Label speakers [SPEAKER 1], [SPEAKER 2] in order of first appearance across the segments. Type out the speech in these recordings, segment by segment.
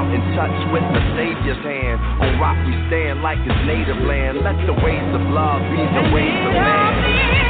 [SPEAKER 1] out and touch with the Savior's hand. On rock we stand like his native land. Let the ways of love be the ways of man.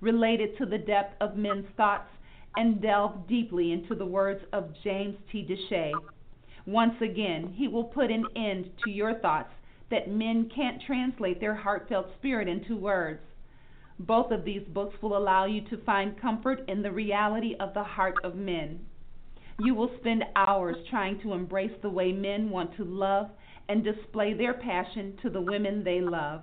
[SPEAKER 2] related to the depth of men's thoughts and delve deeply into the words of James T. DeShay. Once again, he will put an end to your thoughts that men can't translate their heartfelt spirit into words. Both of these books will allow you to find comfort in the reality of the heart of men. You will spend hours trying to embrace the way men want to love and display their passion to the women they love.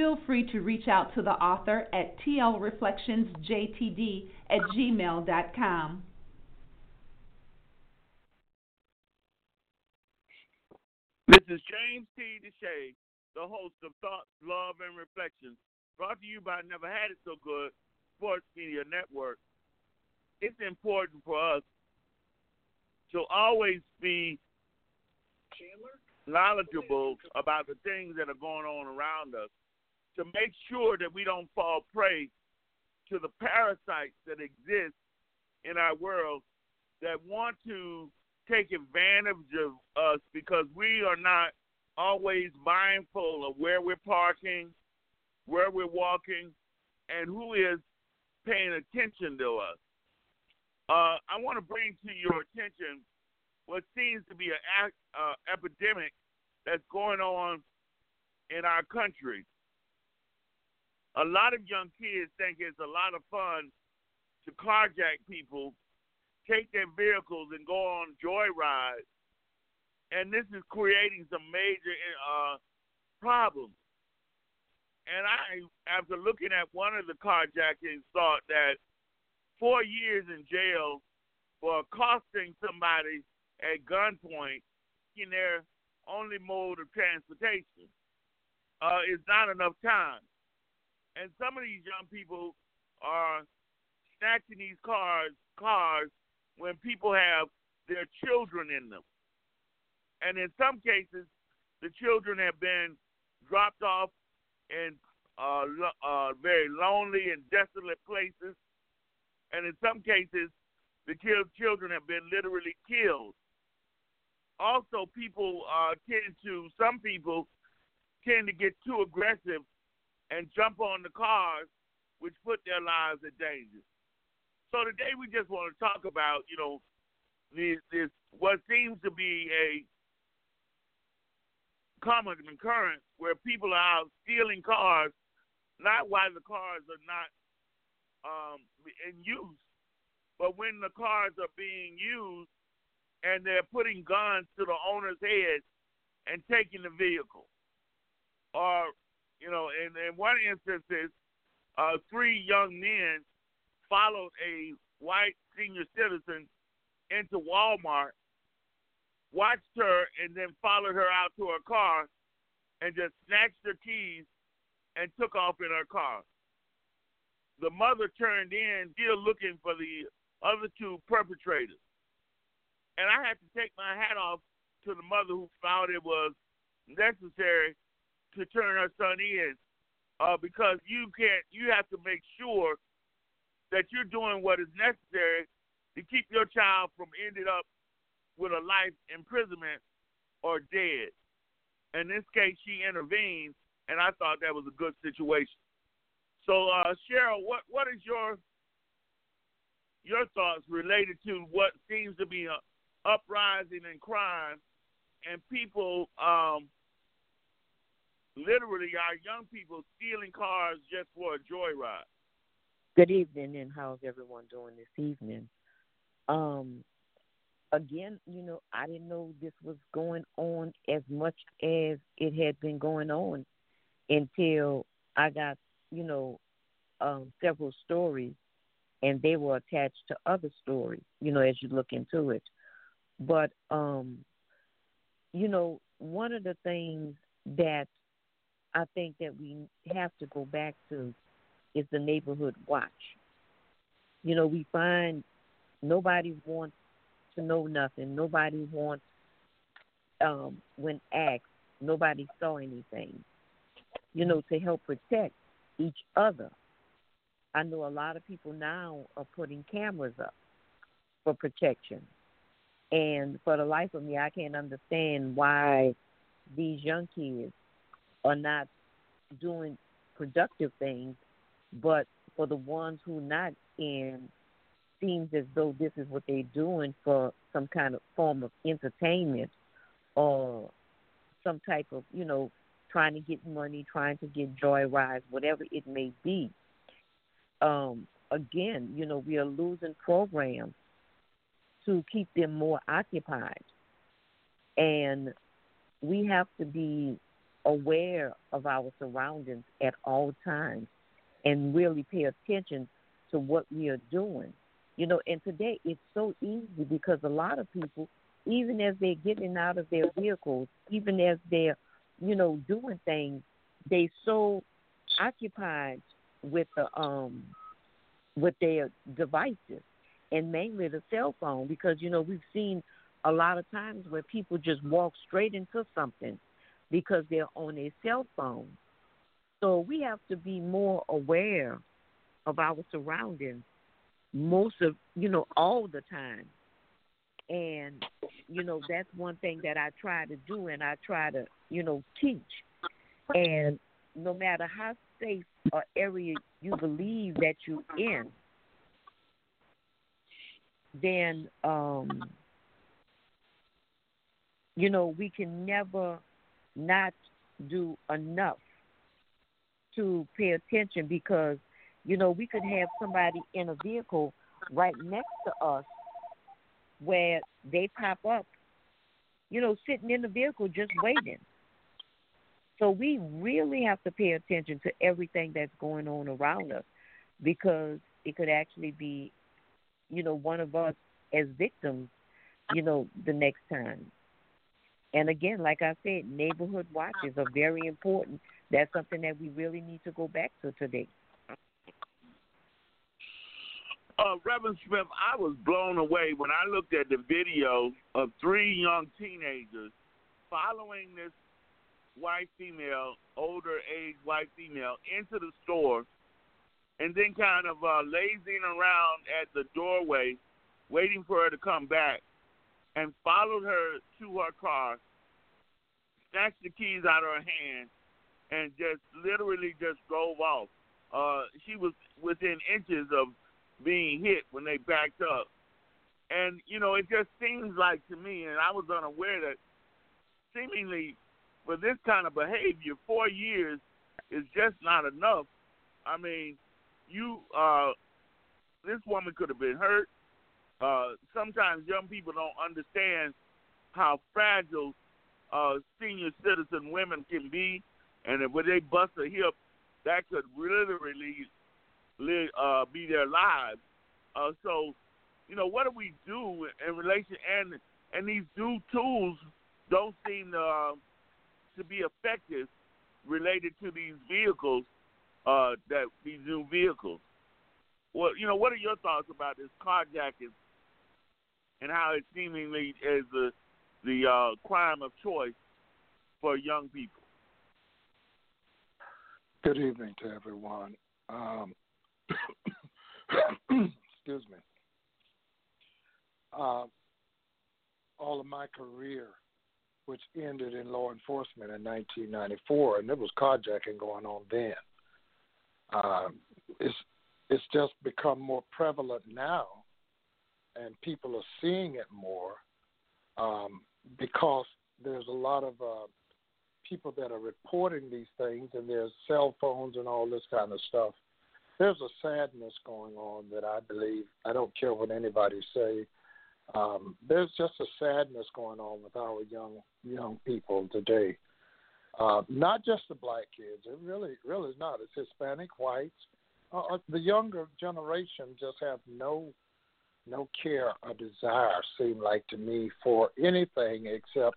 [SPEAKER 2] Feel free to reach out to the author at tlreflectionsjtd at gmail.com.
[SPEAKER 3] This is James T. DeShay, the host of Thoughts, Love, and Reflections, brought to you by Never Had It So Good Sports Media Network it's important for us to always be knowledgeable about the things that are going on around us to make sure that we don't fall prey to the parasites that exist in our world that want to take advantage of us because we are not always mindful of where we're parking, where we're walking, and who is paying attention to us. Uh, I want to bring to your attention what seems to be an uh, epidemic that's going on in our country. A lot of young kids think it's a lot of fun to carjack people, take their vehicles, and go on joyrides. And this is creating some major uh, problems. And I, after looking at one of the carjackings, thought that four years in jail for accosting somebody at gunpoint in their only mode of transportation uh, is not enough time. And some of these young people are snatching these cars cars when people have their children in them. And in some cases, the children have been dropped off in uh, uh, very lonely and desolate places and in some cases, the children have been literally killed. Also, people uh, tend to, some people tend to get too aggressive and jump on the cars, which put their lives in danger. So today we just want to talk about, you know, this, this what seems to be a common occurrence where people are out stealing cars, not while the cars are not um, in use. But when the cars are being used and they're putting guns to the owner's head and taking the vehicle, or you know, in, in one instance, uh, three young men followed a white senior citizen into Walmart, watched her, and then followed her out to her car and just snatched her keys and took off in her car the mother turned in, still looking for the other two perpetrators. And I had to take my hat off to the mother who found it was necessary to turn her son in, uh, because you can't. You have to make sure that you're doing what is necessary to keep your child from ending up with a life imprisonment or dead. In this case, she intervened, and I thought that was a good situation. So, uh, Cheryl, what what is your your thoughts related to what seems to be a uprising in crime and people, um, literally our young people stealing cars just for a joyride?
[SPEAKER 4] Good evening, and how's everyone doing this evening? Um, again, you know, I didn't know this was going on as much as it had been going on until I got you know, um, several stories and they were attached to other stories, you know, as you look into it. But um, you know, one of the things that I think that we have to go back to is the neighborhood watch. You know, we find nobody wants to know nothing. Nobody wants, um, when asked, nobody saw anything. You know, to help protect each other. I know a lot of people now are putting cameras up for protection. And for the life of me, I can't understand why these young kids are not doing productive things, but for the ones who not in, seems as though this is what they're doing for some kind of form of entertainment or some type of, you know, trying to get money, trying to get joy rides, whatever it may be. Um, again, you know, we are losing programs to keep them more occupied. And we have to be aware of our surroundings at all times and really pay attention to what we are doing. You know, and today it's so easy because a lot of people, even as they're getting out of their vehicles, even as they're, you know, doing things, they so occupied with the um with their devices and mainly the cell phone because you know we've seen a lot of times where people just walk straight into something because they're on a cell phone. So we have to be more aware of our surroundings most of you know all the time. And you know that's one thing that I try to do and I try to, you know, teach. And no matter how safe or area you believe that you're in, then um, you know we can never not do enough to pay attention because you know we could have somebody in a vehicle right next to us where they pop up you know sitting in the vehicle just waiting so we really have to pay attention to everything that's going on around us because it could actually be you know, one of us as victims, you know, the next time. And again, like I said, neighborhood watches are very important. That's something that we really need to go back to today.
[SPEAKER 3] Uh, Reverend Smith, I was blown away when I looked at the video of three young teenagers following this white female, older age white female, into the store and then kind of uh, lazing around at the doorway, waiting for her to come back, and followed her to her car, snatched the keys out of her hand, and just literally just drove off. Uh, she was within inches of being hit when they backed up. And, you know, it just seems like to me, and I was unaware that seemingly for this kind of behavior, four years is just not enough. I mean, you uh, this woman could have been hurt. Uh, sometimes young people don't understand how fragile uh, senior citizen women can be, and if when they bust a hip, that could literally uh, be their lives. Uh, so, you know, what do we do in relation? And and these new tools don't seem uh, to be effective related to these vehicles uh, that these new vehicles. Well, you know, what are your thoughts about this carjacking and how it seemingly is the the uh, crime of choice for young people?
[SPEAKER 5] Good evening to everyone. Um, excuse me. Uh, all of my career, which ended in law enforcement in 1994, and there was carjacking going on then. Um, it's it's just become more prevalent now, and people are seeing it more um, because there's a lot of uh, people that are reporting these things, and there's cell phones and all this kind of stuff. There's a sadness going on that I believe. I don't care what anybody say. Um, there's just a sadness going on with our young young people today. Uh, not just the black kids. It really, really is not. It's Hispanic, whites, uh, the younger generation just have no no care or desire seem like to me for anything except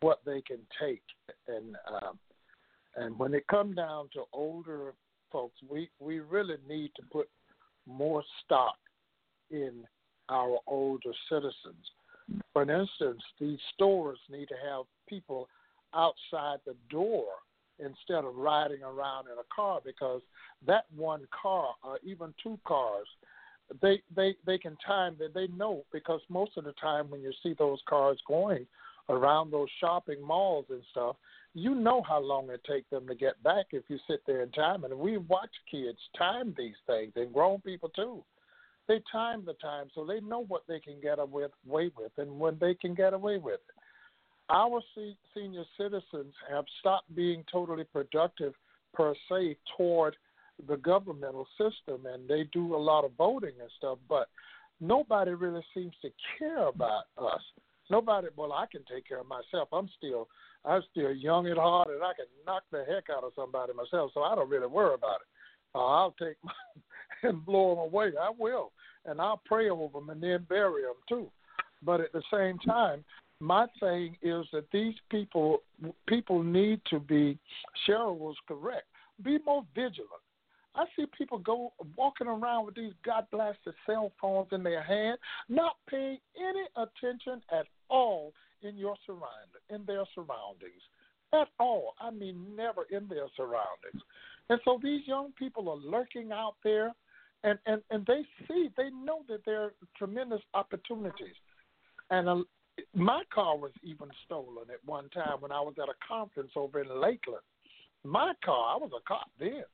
[SPEAKER 5] what they can take. And um, and when it comes down to older folks we we really need to put more stock in our older citizens. For instance these stores need to have people outside the door instead of riding around in a car because that one car or even two cars they they they can time that they know because most of the time when you see those cars going around those shopping malls and stuff you know how long it takes them to get back if you sit there and time it. And we watch kids time these things and grown people too. They time the time so they know what they can get away with and when they can get away with it. Our senior citizens have stopped being totally productive per se toward the governmental system and they do a lot of voting and stuff, but nobody really seems to care about us. Nobody well I can take care of myself. I'm still I'm still young at heart and I can knock the heck out of somebody myself, so I don't really worry about it. Uh, I'll take and blow them away. I will, and I'll pray over them and then bury them too. But at the same time, my thing is that these people people need to be Cheryl was correct. Be more vigilant. I see people go walking around with these God blasted cell phones in their hand, not paying any attention at all in your surrounding in their surroundings. At all. I mean never in their surroundings. And so these young people are lurking out there and, and, and they see, they know that there are tremendous opportunities. And uh, my car was even stolen at one time when I was at a conference over in Lakeland. My car, I was a cop then,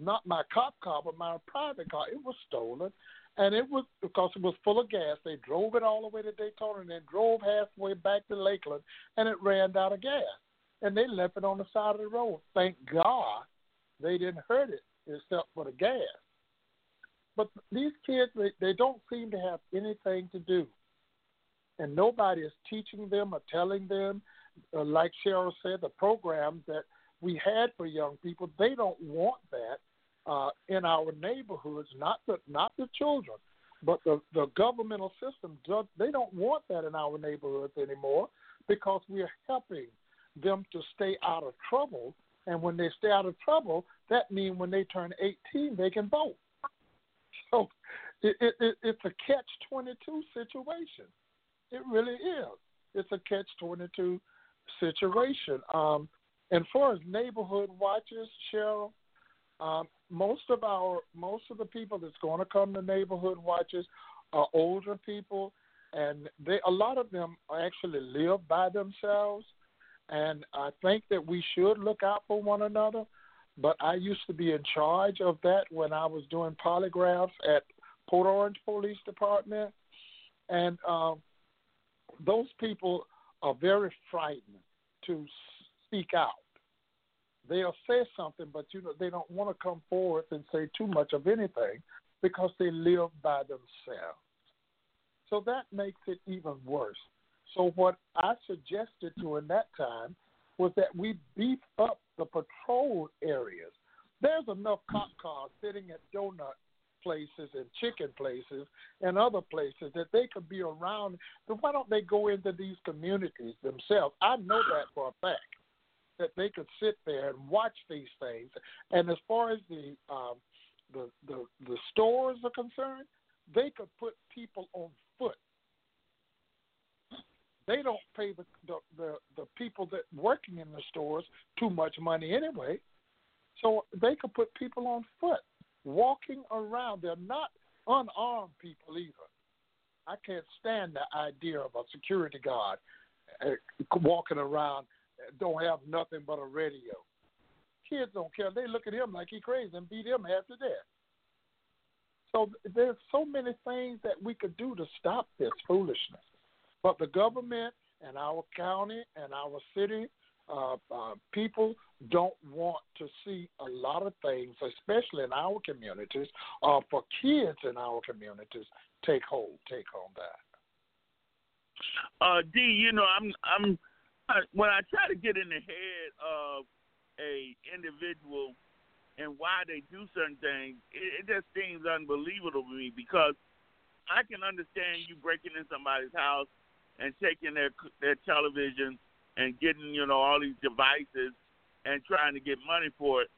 [SPEAKER 5] not my cop car, but my private car. It was stolen, and it was because it was full of gas. They drove it all the way to Daytona and then drove halfway back to Lakeland, and it ran out of gas. And they left it on the side of the road. Thank God they didn't hurt it except for the gas. But these kids, they, they don't seem to have anything to do and nobody is teaching them or telling them, uh, like Cheryl said, the programs that we had for young people, they don't want that uh, in our neighborhoods, not the not the children, but the the governmental system. They don't want that in our neighborhoods anymore because we are helping them to stay out of trouble. And when they stay out of trouble, that means when they turn 18, they can vote. So it, it, it's a catch 22 situation. It really is. It's a catch twenty two situation. Um, and far as neighborhood watches, Cheryl, um, most of our most of the people that's going to come to neighborhood watches are older people, and they a lot of them actually live by themselves. And I think that we should look out for one another. But I used to be in charge of that when I was doing polygraphs at Port Orange Police Department, and um, those people are very frightened to speak out. They'll say something, but you know they don't want to come forward and say too much of anything because they live by themselves. So that makes it even worse. So what I suggested to in that time was that we beef up the patrol areas. There's enough cop cars sitting at donut places and chicken places and other places that they could be around. So why don't they go into these communities themselves? I know that for a fact that they could sit there and watch these things. And as far as the um, the, the the stores are concerned, they could put people on foot. They don't pay the, the the the people that working in the stores too much money anyway, so they could put people on foot walking around. They're not unarmed people either. I can't stand the idea of a security guard uh, walking around, don't have nothing but a radio. Kids don't care. They look at him like he crazy and beat him half to death. So there's so many things that we could do to stop this foolishness. But the government and our county and our city uh, uh, people don't want to see a lot of things, especially in our communities, uh, for kids in our communities, take hold, take on that.
[SPEAKER 3] Uh, D, you know, I'm, I'm, when I try to get in the head of a individual and why they do certain things, it, it just seems unbelievable to me because I can understand you breaking in somebody's house and taking their their television and getting you know all these devices and trying to get money for it.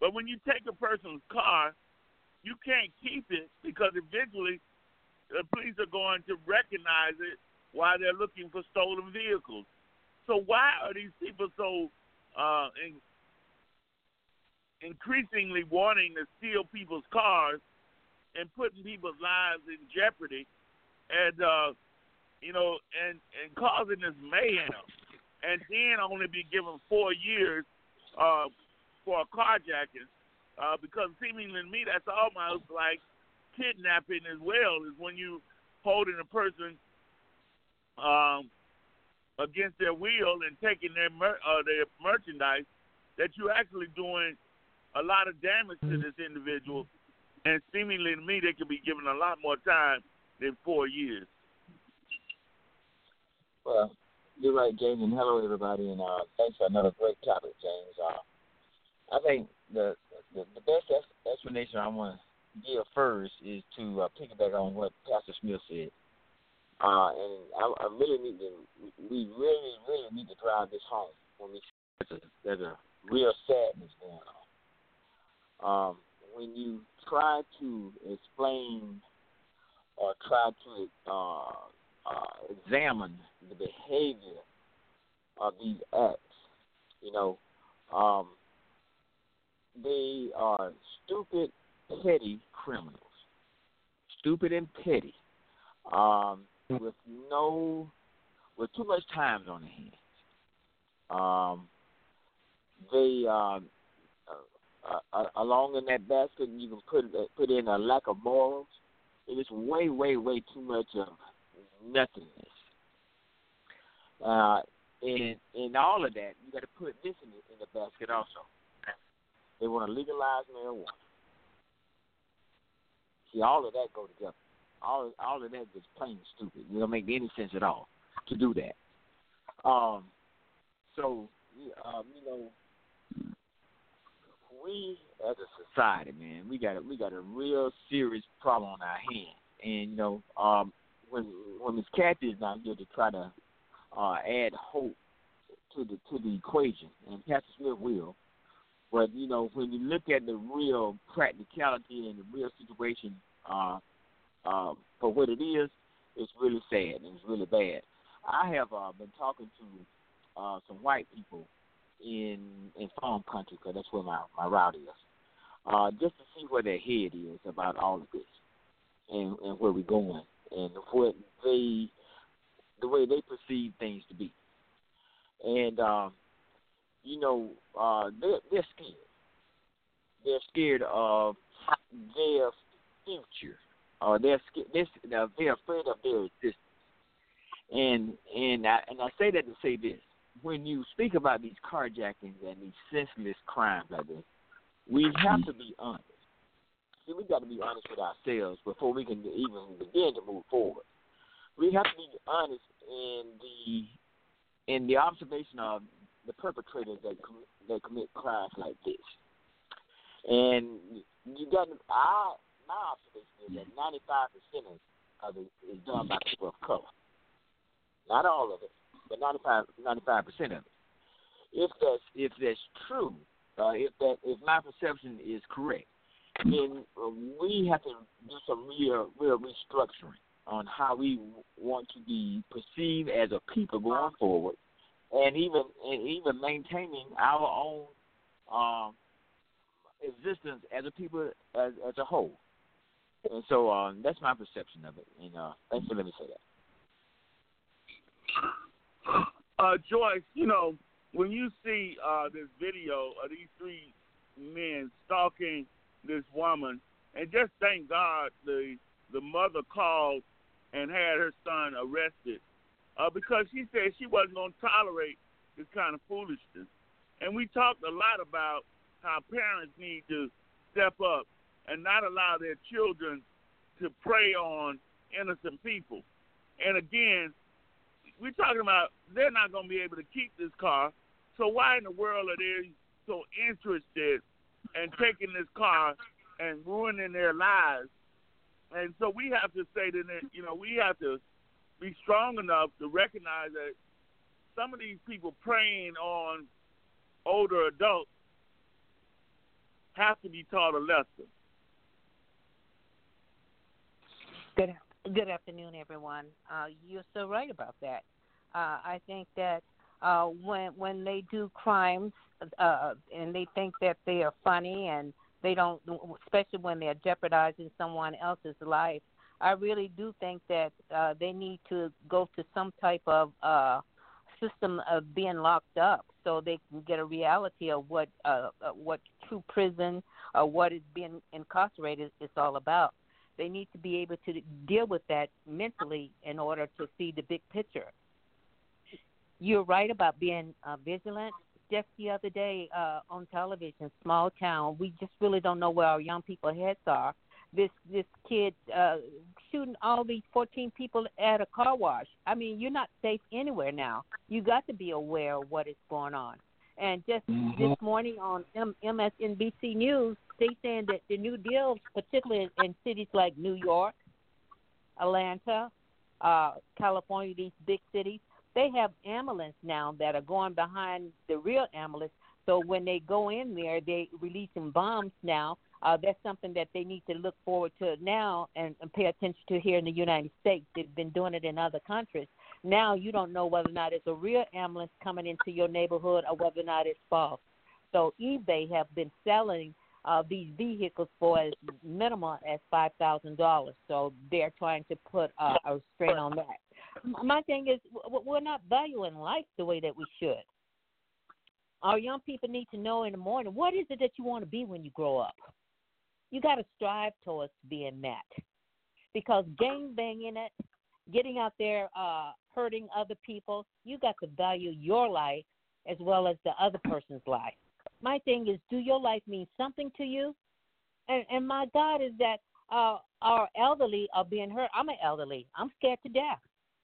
[SPEAKER 3] But when you take a person's car, you can't keep it because eventually the police are going to recognize it while they're looking for stolen vehicles. So why are these people so uh, in, increasingly wanting to steal people's cars and putting people's lives in jeopardy, and uh, you know, and and causing this mayhem, and then only be given four years uh, for a carjacking, uh, because seemingly to me that's almost like kidnapping as well. Is when you holding a person um, against their will and taking their mer- uh, their merchandise, that you're actually doing a lot of damage to this individual, and seemingly to me they could be given a lot more time than four years.
[SPEAKER 6] Well, you're right, James, and hello everybody, and uh, thanks for another great topic, James. Uh, I think the, the the best explanation I want to give first is to uh, piggyback on what Pastor Smith said. Uh, and I, I really need to, we really, really need to drive this home. When we there's a, there's a real sadness going on. Um, when you try to explain or try to uh, uh, examine the behavior of these acts, you know, um, they are stupid, petty criminals. Stupid and petty, um, with no, with too much time on their hands. Um, they um, uh, along in that basket, you can put uh, put in a lack of morals. It is way, way, way too much of nothingness. Uh, and in all of that, you got to put this in the, in the basket also. They want to legalize marijuana. See, all of that go together. All all of that is plain stupid. It don't make any sense at all to do that. Um, so, um, you know, we as a society, man, we got a, we got a real serious problem on our hands. And you know, um, when when Miss Kathy is not here to try to uh, add hope to the to the equation, and Pastor Smith will. But you know, when you look at the real practicality and the real situation uh, uh, for what it is, it's really sad and it's really bad. I have uh, been talking to uh, some white people in in farm country because that's where my my route is. Uh, just to see where their head is about all of this and and where we're going and what they the way they perceive things to be. And um, you know, uh, they're they're scared. They're scared of their future. Or uh, they're scared. They're, they're afraid of their existence. And and I and I say that to say this: when you speak about these carjackings and these senseless crimes like this, we have to be honest. See, we got to be honest with ourselves before we can even begin to move forward. We have to be honest in the in the observation of the perpetrators that com- that commit crimes like this. And you got to I my observation is that ninety five percent of it is done by people of color. Not all of it, but 95 percent of it. If that's if that's true, uh, if that if my perception is correct, then uh, we have to do some real real restructuring on how we want to be perceived as a people going forward, and even and even maintaining our own um, existence as a people as, as a whole. And so um, that's my perception of it. And uh, thanks for letting me say that.
[SPEAKER 3] Uh, Joyce, you know, when you see uh, this video of these three men stalking this woman, and just thank God the the mother called and had her son arrested uh, because she said she wasn't going to tolerate this kind of foolishness. And we talked a lot about how parents need to step up and not allow their children to prey on innocent people. And again, we're talking about they're not going to be able to keep this car. So why in the world are they so interested in taking this car and ruining their lives. And so we have to say them, you know, we have to be strong enough to recognize that some of these people preying on older adults have to be taught a lesson.
[SPEAKER 7] Good, good afternoon, everyone. Uh, you're so right about that. Uh, I think that uh, when when they do crimes uh, and they think that they are funny and they don't, especially when they're jeopardizing someone else's life. I really do think that uh, they need to go to some type of uh, system of being locked up so they can get a reality of what uh, uh what true prison or what is being incarcerated is all about. They need to be able to deal with that mentally in order to see the big picture. You're right about being uh, vigilant. Just the other day uh, on television, small town, we just really don't know where our young people heads are. This this kid uh, shooting all these 14 people at a car wash. I mean, you're not safe anywhere now. You got to be aware of what is going on. And just mm-hmm. this morning on M- MSNBC News, they saying that the new deals, particularly in cities like New York, Atlanta, uh, California, these big cities, they have ambulance now that are going behind the real ambulance. So when they go in there, they releasing bombs now. Uh, that's something that they need to look forward to now and, and pay attention to here in the United States. They've been doing it in other countries. Now you don't know whether or not it's a real ambulance coming into your neighborhood or whether or not it's false. So eBay have been selling uh, these vehicles for as minimal as five thousand dollars. So they're trying to put uh, a strain on that. My thing is, we're not valuing life the way that we should. Our young people need to know in the morning what is it that you want to be when you grow up. You got to strive towards being that, because gang banging it, getting out there uh, hurting other people, you got to value your life as well as the other person's life my thing is, do your life mean something to you? And and my God is that uh, our elderly are being hurt. I'm an elderly. I'm scared to death.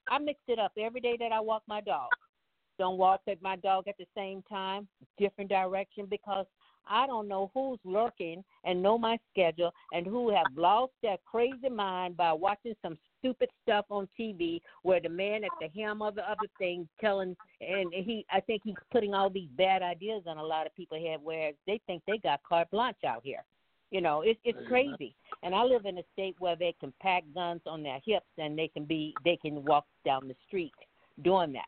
[SPEAKER 7] I mix it up every day that I walk my dog. Don't walk with my dog at the same time, different direction because I don't know who's lurking and know my schedule and who have lost their crazy mind by watching some stupid stuff on TV where the man at the helm of the other thing telling and he I think he's putting all these bad ideas on a lot of people head where they think they got carte blanche out here. You know, it's it's crazy. And I live in a state where they can pack guns on their hips and they can be they can walk down the street doing that.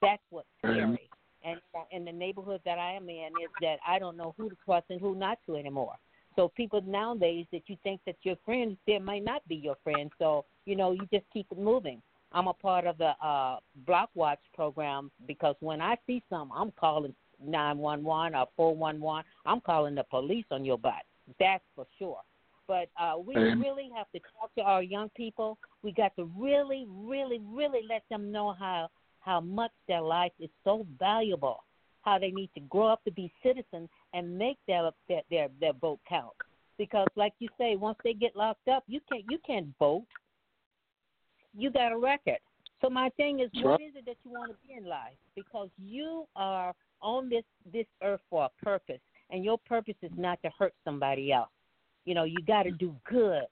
[SPEAKER 7] That's what's scary and in the neighborhood that I am in is that I don't know who to trust and who not to anymore. So people nowadays that you think that your friends, they might not be your friends. So you know, you just keep it moving. I'm a part of the uh, Block Watch program because when I see something, I'm calling 911 or 411. I'm calling the police on your butt. That's for sure. But uh, we really have to talk to our young people. We got to really, really, really let them know how how much their life is so valuable, how they need to grow up to be citizens and make their their their, their vote count. Because, like you say, once they get locked up, you can't you can't vote. You got a record. So my thing is, what is it that you want to be in life? Because you are on this this earth for a purpose, and your purpose is not to hurt somebody else. You know, you got to do good,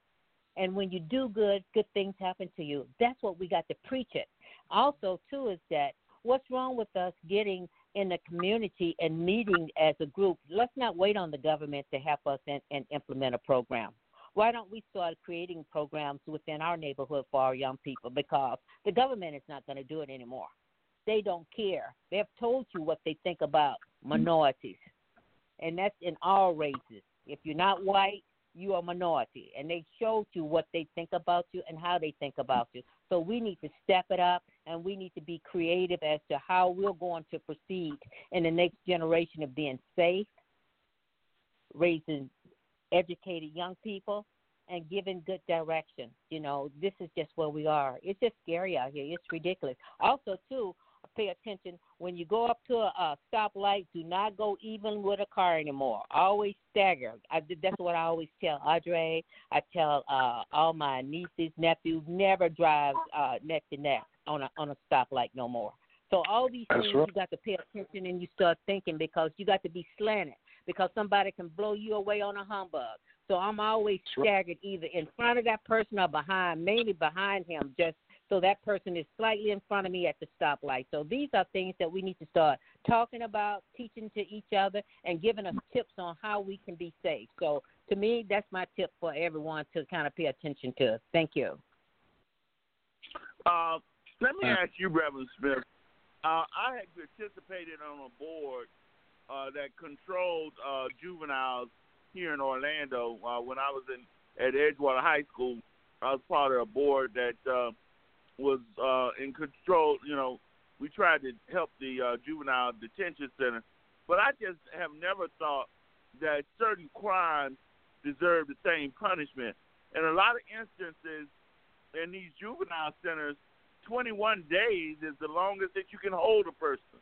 [SPEAKER 7] and when you do good, good things happen to you. That's what we got to preach it also too is that what's wrong with us getting in the community and meeting as a group? Let's not wait on the government to help us and, and implement a program. Why don't we start creating programs within our neighborhood for our young people? Because the government is not going to do it anymore. They don't care. They have told you what they think about minorities, and that's in all races. If you're not white, you are minority and they showed you what they think about you and how they think about you. So we need to step it up and we need to be creative as to how we're going to proceed in the next generation of being safe raising educated young people and giving good direction. You know this is just where we are. It's just scary out here. It's ridiculous. Also too pay attention when you go up to a, a stoplight. Do not go even with a car anymore. Always stagger. I, that's what I always tell Audrey. I tell uh, all my nieces, nephews, never drive uh, neck to neck on a on a stoplight no more. So all these
[SPEAKER 5] That's
[SPEAKER 7] things
[SPEAKER 5] right.
[SPEAKER 7] you got to pay attention and you start thinking because you got to be slanted because somebody can blow you away on a humbug. So I'm always staggered either in front of that person or behind, mainly behind him, just so that person is slightly in front of me at the stoplight. So these are things that we need to start talking about, teaching to each other, and giving us tips on how we can be safe. So to me, that's my tip for everyone to kind of pay attention to. Thank you.
[SPEAKER 3] Uh, let me ask you, Reverend Smith. Uh, I had participated on a board uh, that controlled uh, juveniles here in Orlando uh, when I was in at Edgewater High School. I was part of a board that uh, was uh, in control. You know, we tried to help the uh, juvenile detention center, but I just have never thought that certain crimes deserve the same punishment. In a lot of instances, in these juvenile centers, 21 days is the longest that you can hold a person.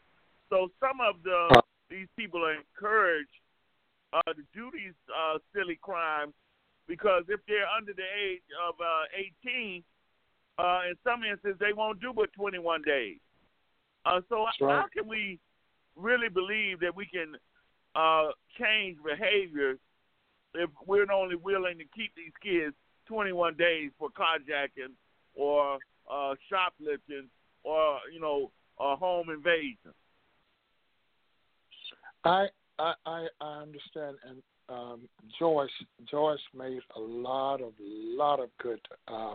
[SPEAKER 3] So some of the these people are encouraged uh, to do these uh, silly crimes because if they're under the age of uh, 18, uh, in some instances, they won't do but 21 days. Uh, so right. how can we really believe that we can uh, change behavior if we're only willing to keep these kids 21 days for carjacking or uh, shoplifting or you know a home invasion?
[SPEAKER 5] I I I understand, and um, Joyce Joyce made a lot of lot of good uh,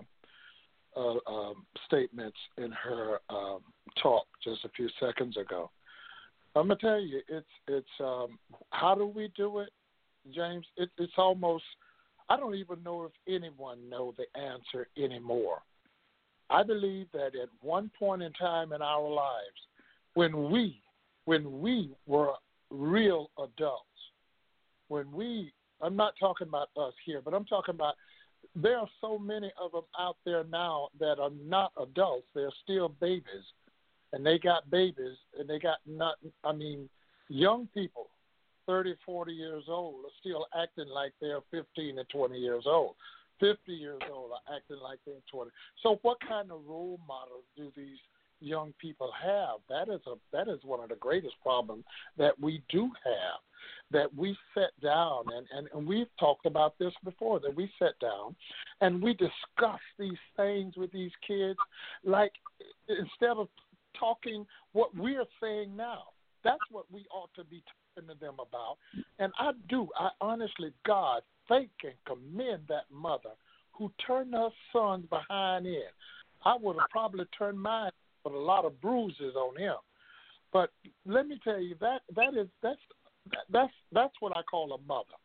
[SPEAKER 5] uh, um, statements in her um, talk just a few seconds ago. I'm gonna tell you, it's it's um, how do we do it, James? It, it's almost I don't even know if anyone know the answer anymore. I believe that at one point in time in our lives, when we when we were real adults, when we I'm not talking about us here, but I'm talking about there are so many of them out there now that are not adults. They're still babies, and they got babies, and they got not. I mean, young people, 30, 40 years old, are still acting like they're 15 and 20 years old. 50 years old are acting like they're 20. So, what kind of role models do these young people have? That is a that is one of the greatest problems that we do have that we sit down. And, and, and we've talked about this before that we sit down and we discuss these things with these kids like instead of talking what we're saying now. That's what we ought to be talking to them about. And i do i honestly god thank and commend that mother who turned her sons behind in. I would have probably turned mine with a lot of bruises on him but let me tell you that that is that's that's that's what I call a mother.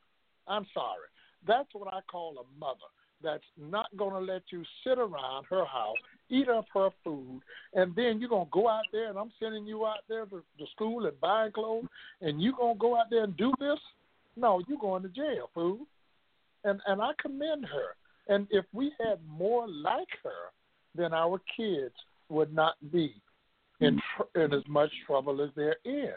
[SPEAKER 5] I'm sorry. That's what I call a mother that's not going to let you sit around her house, eat up her food, and then you're going to go out there and I'm sending you out there to, to school and buying clothes, and you're going to go out there and do this? No, you're going to jail, fool. And and I commend her. And if we had more like her, then our kids would not be in mm-hmm. tr- in as much trouble as they're in.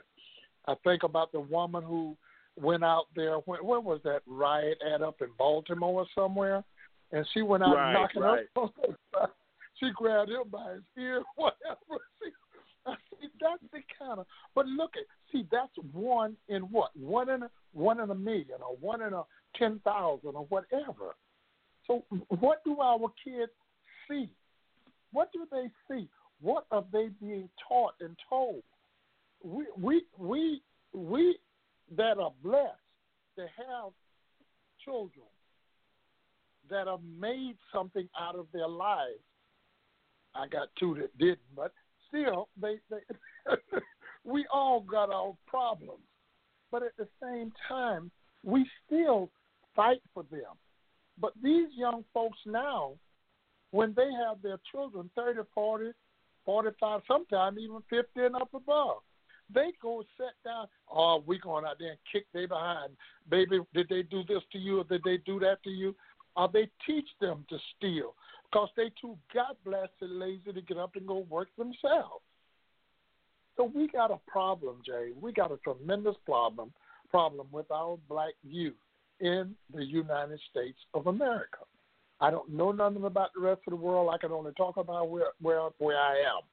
[SPEAKER 5] I think about the woman who went out there. When, where was that riot at up in Baltimore or somewhere? And she went out
[SPEAKER 3] right,
[SPEAKER 5] knocking
[SPEAKER 3] right.
[SPEAKER 5] up. she grabbed him by his ear, whatever. See, I see that's the kind of. But look at see that's one in what one in a one in a million or one in a ten thousand or whatever. So what do our kids see? What do they see? What are they being taught and told? we we we we that are blessed to have children that have made something out of their lives. I got two that didn't, but still, they, they we all got our problems. But at the same time, we still fight for them. But these young folks now, when they have their children 30, 40, 45, sometimes even 50 and up above, they go sit down. Oh, we going out there and kick they behind. Baby, did they do this to you or did they do that to you? Or they teach them to steal because they too God blasted lazy to get up and go work themselves. So we got a problem, Jay. We got a tremendous problem problem with our black youth in the United States of America. I don't know nothing about the rest of the world. I can only talk about where where where I am.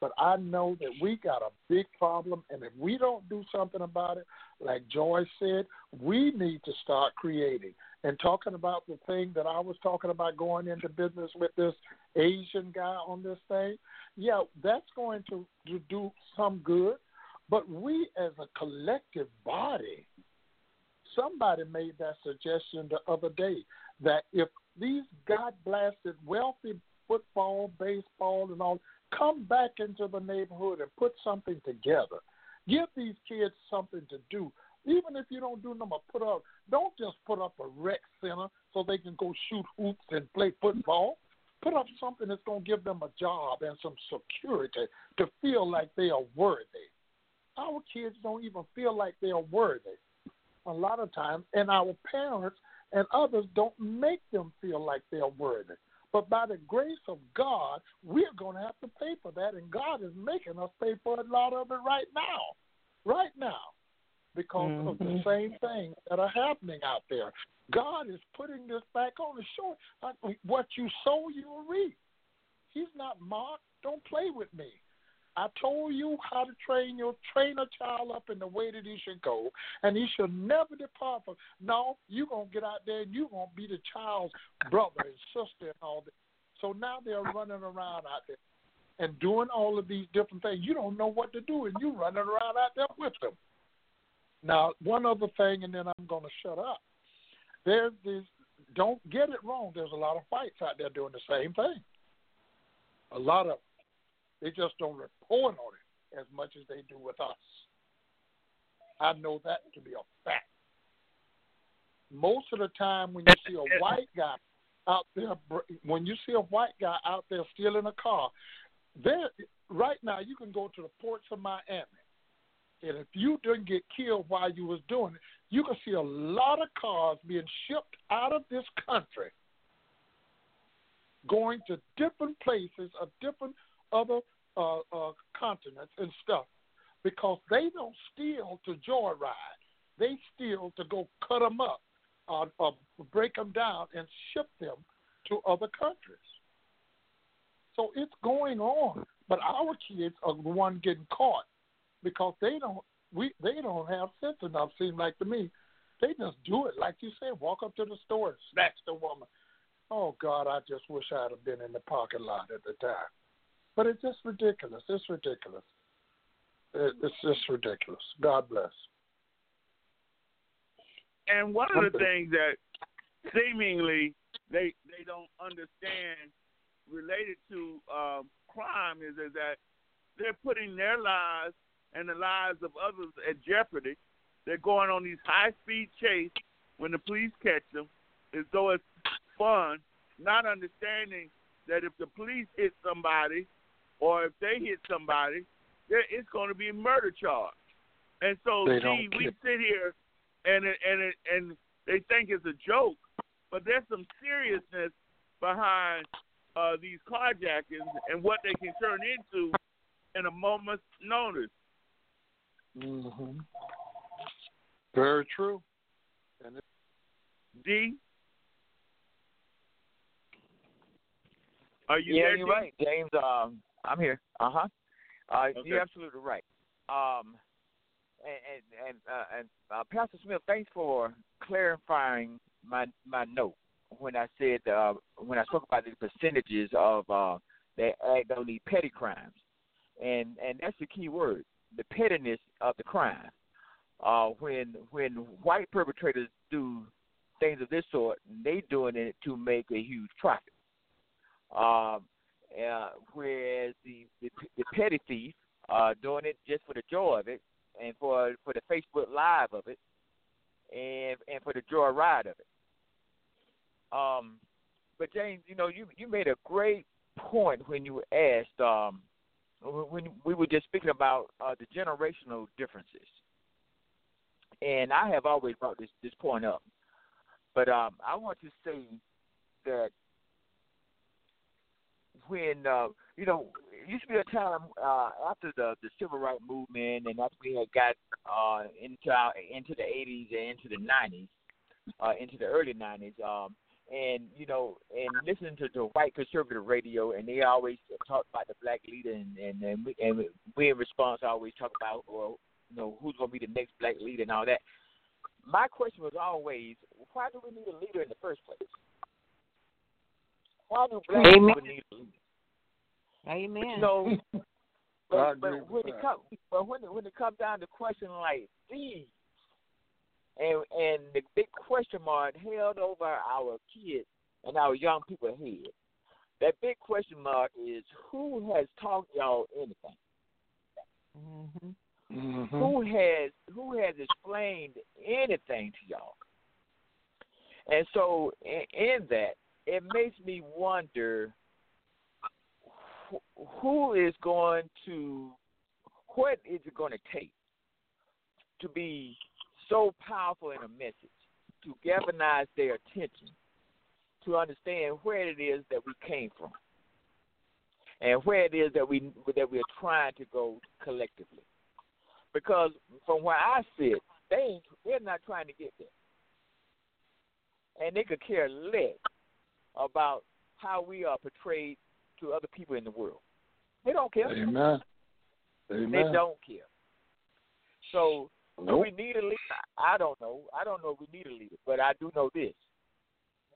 [SPEAKER 5] But I know that we got a big problem, and if we don't do something about it, like Joy said, we need to start creating and talking about the thing that I was talking about going into business with this Asian guy on this thing. Yeah, that's going to, to do some good, but we as a collective body, somebody made that suggestion the other day that if these God blasted wealthy football, baseball, and all come back into the neighborhood and put something together. Give these kids something to do. Even if you don't do them, put up. Don't just put up a rec center so they can go shoot hoops and play football. Put up something that's going to give them a job and some security to feel like they are worthy. Our kids don't even feel like they are worthy a lot of times, and our parents and others don't make them feel like they're worthy. But by the grace of God, we're going to have to pay for that, and God is making us pay for a lot of it right now, right now, because mm-hmm. of the mm-hmm. same things that are happening out there. God is putting this back on the shore. What you sow, you will reap. He's not mocked. Don't play with me. I told you how to train your train a child up in the way that he should go, and he should never depart from. No, you're gonna get out there and you're gonna be the child's brother and sister and all that. So now they're running around out there and doing all of these different things. You don't know what to do, and you're running around out there with them. Now, one other thing, and then I'm gonna shut up. There's this. Don't get it wrong. There's a lot of whites out there doing the same thing. A lot of they just don't report on it as much as they do with us. I know that to be a fact. Most of the time, when you see a white guy out there, when you see a white guy out there stealing a car, there right now you can go to the ports of Miami, and if you didn't get killed while you was doing it, you can see a lot of cars being shipped out of this country, going to different places of different other uh, uh, continents and stuff because they don't steal to joyride. They steal to go cut them up, uh, uh, break them down, and ship them to other countries. So it's going on, but our kids are the one getting caught because they don't. We they don't have sense enough. Seem like to me, they just do it like you said. Walk up to the store and snatch the woman. Oh God, I just wish I'd have been in the parking lot at the time. But it's just ridiculous. It's ridiculous. It's just ridiculous. God bless.
[SPEAKER 3] And one of the things that seemingly they they don't understand related to um, crime is, is that they're putting their lives and the lives of others at jeopardy. They're going on these high speed chase when the police catch them as though it's fun, not understanding that if the police hit somebody or if they hit somebody, it's going to be a murder charge. And so, they gee, we sit here and it, and it, and they think it's a joke, but there's some seriousness behind uh, these carjackings and what they can turn into in a moment's notice.
[SPEAKER 5] Mm-hmm. Very true. And it-
[SPEAKER 3] D. Are you
[SPEAKER 6] yeah,
[SPEAKER 3] there,
[SPEAKER 6] you're
[SPEAKER 3] D?
[SPEAKER 6] right, James. Um, I'm here. Uh-huh. Uh
[SPEAKER 3] Okay.
[SPEAKER 6] You're absolutely right. Um, and and and, uh, and uh, Pastor Smith, thanks for clarifying my my note when I said uh, when I spoke about the percentages of uh, that act on these petty crimes, and and that's the key word, the pettiness of the crime. Uh, when when white perpetrators do things of this sort, they doing it to make a huge profit. Um, uh, whereas the, the the petty thief uh, doing it just for the joy of it and for for the Facebook Live of it and and for the joy ride of it. Um, but James, you know, you you made a great point when you asked um, when we were just speaking about uh, the generational differences, and I have always brought this this point up, but um, I want to say that when uh, you know it used to be a time uh, after the the civil rights movement and after we had got uh, into our, into the 80s and into the 90s, uh, into the early 90s, um, and you know, and listening to the white conservative radio, and they always talk about the black leader, and and and we, and we in response always talk about, well, you know, who's going to be the next black leader and all that. My question was always, why do we need a leader in the first place? Why do black
[SPEAKER 7] Amen.
[SPEAKER 6] people need a leader?
[SPEAKER 7] Amen.
[SPEAKER 6] So,
[SPEAKER 5] I
[SPEAKER 6] but, but when it
[SPEAKER 5] that.
[SPEAKER 6] comes, but when it, when it comes down to question like these, and and the big question mark held over our kids and our young people head, that big question mark is who has taught y'all anything?
[SPEAKER 7] hmm
[SPEAKER 5] Mhm.
[SPEAKER 6] Who has who has explained anything to y'all? And so in, in that, it makes me wonder who is going to what is it going to take to be so powerful in a message to galvanize their attention to understand where it is that we came from and where it is that we that we're trying to go collectively? Because from where I sit, they they're not trying to get there, and they could care less about how we are portrayed to other people in the world. They don't care.
[SPEAKER 5] Amen. Amen.
[SPEAKER 6] They don't care. So do
[SPEAKER 5] Nope.
[SPEAKER 6] we need a leader? I don't know. I don't know if we need a leader, but I do know this: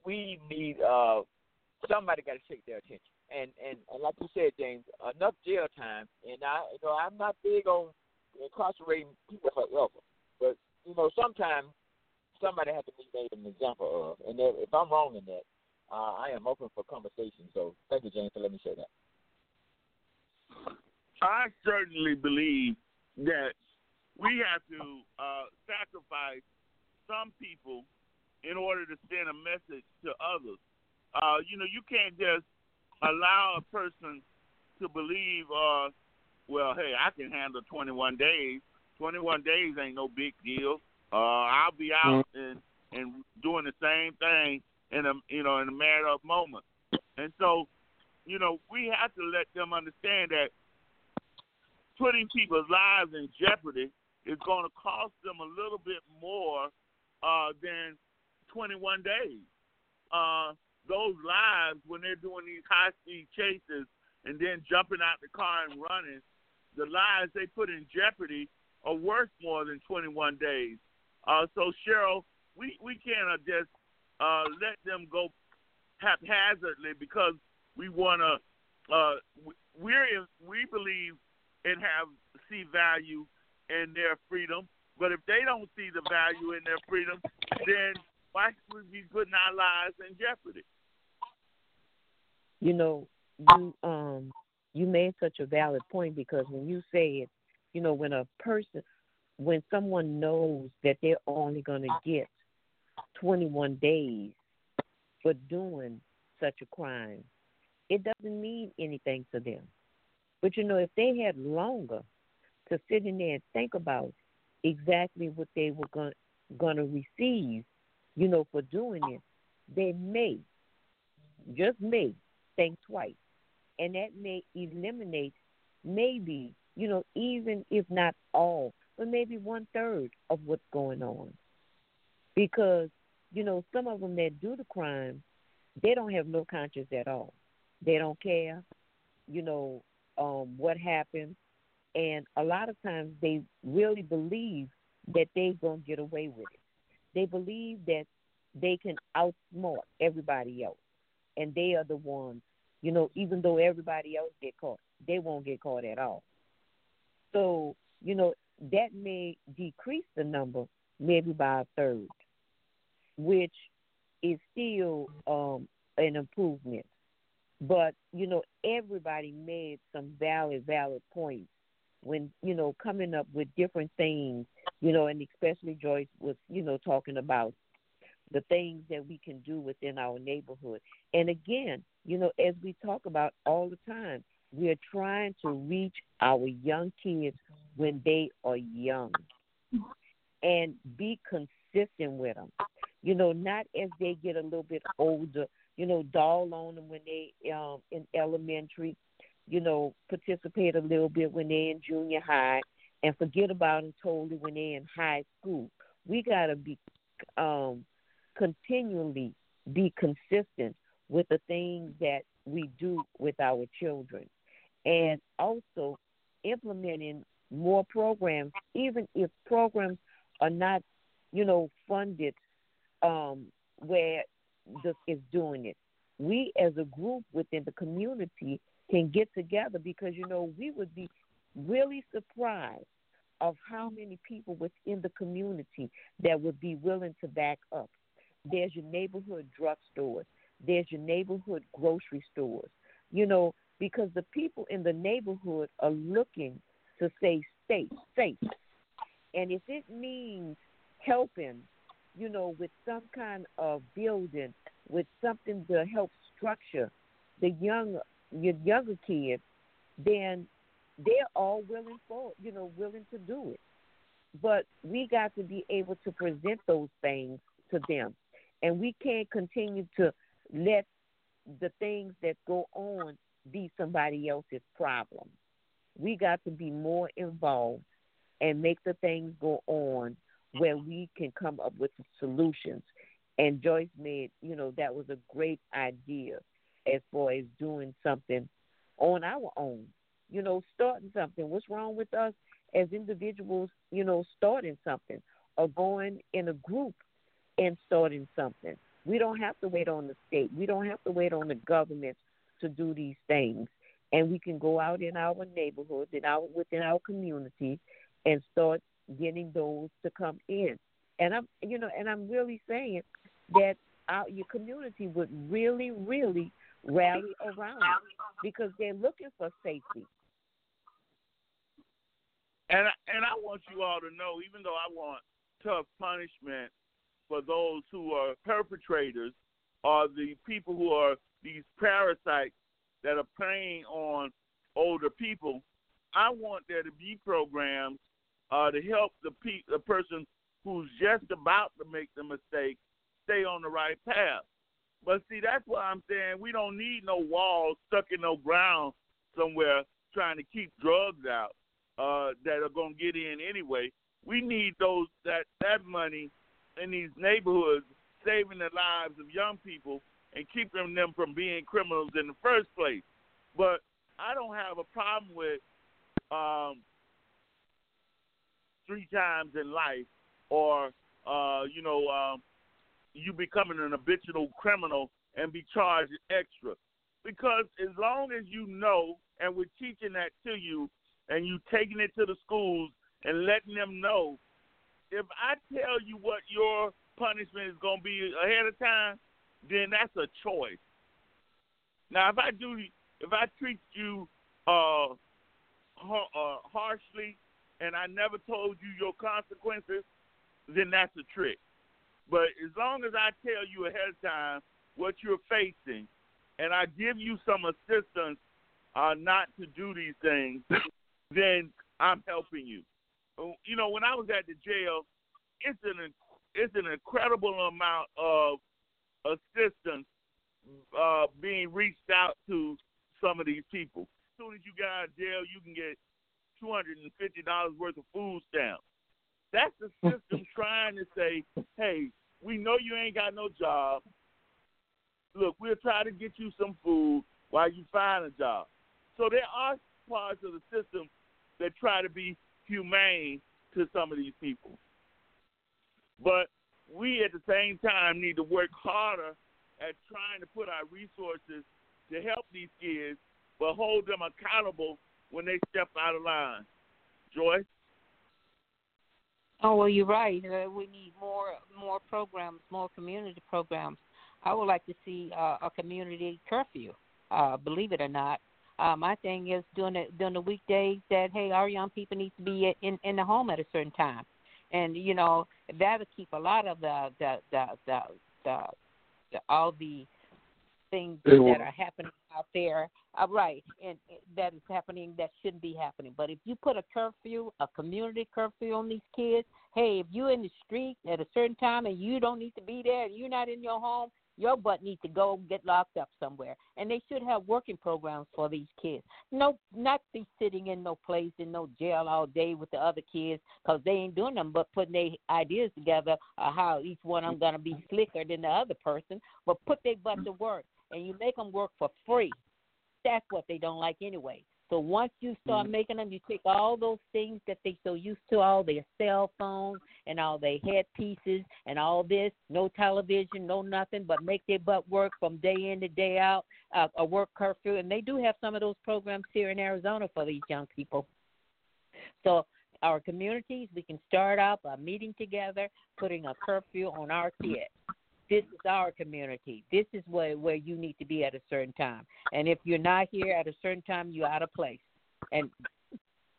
[SPEAKER 6] we need uh somebody got to shake their attention. And, and and like you said, James, enough jail time. And I, you know, I'm not big on incarcerating people forever, but you know, sometimes somebody has to be made an example of. And if I'm wrong in that, uh, I am open for conversation. So thank you, James, for letting me say that.
[SPEAKER 3] I certainly believe that we have to uh, sacrifice some people in order to send a message to others. Uh, you know, you can't just allow a person to believe, uh, well, hey, I can handle 21 days. 21 days ain't no big deal. Uh, I'll be out and and doing the same thing in a you know in a matter of moments. And so, you know, we have to let them understand that putting people's lives in jeopardy is going to cost them a little bit more uh, than 21 days. Uh, those lives, when they're doing these high speed chases and then jumping out the car and running, the lives they put in jeopardy are worth more than 21 days. Uh, so, Cheryl, we, we can't just uh, let them go haphazardly because we want to. Uh, we- we're in, we believe and have see value in their freedom, but if they don't see the value in their freedom, then why should we be putting our lives in jeopardy?
[SPEAKER 4] you know, you um you made such a valid point because when you said, you know, when a person when someone knows that they're only going to get 21 days for doing such a crime, it doesn't mean anything to them. But you know, if they had longer to sit in there and think about exactly what they were going going to receive, you know, for doing it, they may, just may, think twice. And that may eliminate maybe, you know, even if not all, but maybe one third of what's going on. Because, you know, some of them that do the crime, they don't have no conscience at all. They don't care, you know, um, what happened. And a lot of times they really believe that they're going to get away with it. They believe that they can outsmart everybody else. And they are the ones, you know, even though everybody else get caught, they won't get caught at all. So, you know, that may decrease the number maybe by a third, which is still um, an improvement. But, you know, everybody made some valid, valid points when, you know, coming up with different things, you know, and especially Joyce was, you know, talking about the things that we can do within our neighborhood. And again, you know, as we talk about all the time, we are trying to reach our young kids when they are young and be consistent with them. You know, not as they get a little bit older, you know, doll on them when they um in elementary, you know, participate a little bit when they're in junior high and forget about them totally when they're in high school. We got to be um continually be consistent with the things that we do with our children and also implementing more programs, even if programs are not, you know, funded um, where the is doing it. We as a group within the community can get together because you know we would be really surprised of how many people within the community that would be willing to back up. There's your neighborhood drugstores. There's your neighborhood grocery stores. You know, because the people in the neighborhood are looking to stay safe, safe. And if it means helping, you know, with some kind of building, with something to help structure the young your younger kids, then they're all willing for you know willing to do it. But we got to be able to present those things to them, and we can't continue to let the things that go on be somebody else's problem. We got to be more involved and make the things go on where we can come up with solutions. And Joyce made, you know, that was a great idea as far as doing something on our own. You know, starting something. What's wrong with us as individuals, you know, starting something or going in a group and starting something? We don't have to wait on the state. We don't have to wait on the government to do these things. And we can go out in our neighborhoods and out within our communities and start getting those to come in. And I'm, you know, and I'm really saying that our, your community would really, really rally around because they're looking for safety.
[SPEAKER 3] And and I want you all to know, even though I want tough punishment for those who are perpetrators or the people who are these parasites that are preying on older people, I want there to be programs uh, to help the pe- the person who's just about to make the mistake stay on the right path. But see, that's what I'm saying we don't need no walls stuck in no ground somewhere trying to keep drugs out uh, that are going to get in anyway. We need those that that money in these neighborhoods saving the lives of young people and keeping them from being criminals in the first place. But I don't have a problem with um, three times in life or uh, you know um, you becoming an habitual criminal and be charged extra. Because as long as you know, and we're teaching that to you, and you taking it to the schools and letting them know, if I tell you what your punishment is going to be ahead of time, then that's a choice. Now, if I do, if I treat you uh, uh, harshly, and I never told you your consequences, then that's a trick. But as long as I tell you ahead of time what you're facing, and I give you some assistance uh, not to do these things, then I'm helping you. You know, when I was at the jail, it's an it's an incredible amount of assistance uh, being reached out to some of these people. As soon as you get out of jail, you can get two hundred and fifty dollars worth of food stamps. That's the system trying to say, hey, we know you ain't got no job. Look, we'll try to get you some food while you find a job. So there are parts of the system that try to be humane to some of these people. But we at the same time need to work harder at trying to put our resources to help these kids, but hold them accountable when they step out of line. Joyce?
[SPEAKER 7] Oh well, you're right. Uh, we need more more programs, more community programs. I would like to see uh, a community curfew. Uh, believe it or not, uh, my thing is during the during the weekdays that hey, our young people need to be in in the home at a certain time, and you know that'll keep a lot of the the the the, the, the all the things that are happening out there, uh, right, and that is happening that shouldn't be happening. But if you put a curfew, a community curfew on these kids, hey, if you're in the street at a certain time and you don't need to be there, and you're not in your home, Your butt needs to go get locked up somewhere. And they should have working programs for these kids. No, not be sitting in no place in no jail all day with the other kids because they ain't doing them but putting their ideas together of how each one of them going to be slicker than the other person. But put their butt to work. And you make them work for free. That's what they don't like anyway. So once you start mm-hmm. making them, you take all those things that they so used to, all their cell phones and all their headpieces and all this, no television, no nothing, but make their butt work from day in to day out, uh, a work curfew, and they do have some of those programs here in Arizona for these young people. So our communities, we can start out by meeting together, putting a curfew on our kids this is our community. This is where where you need to be at a certain time. And if you're not here at a certain time, you're out of place, and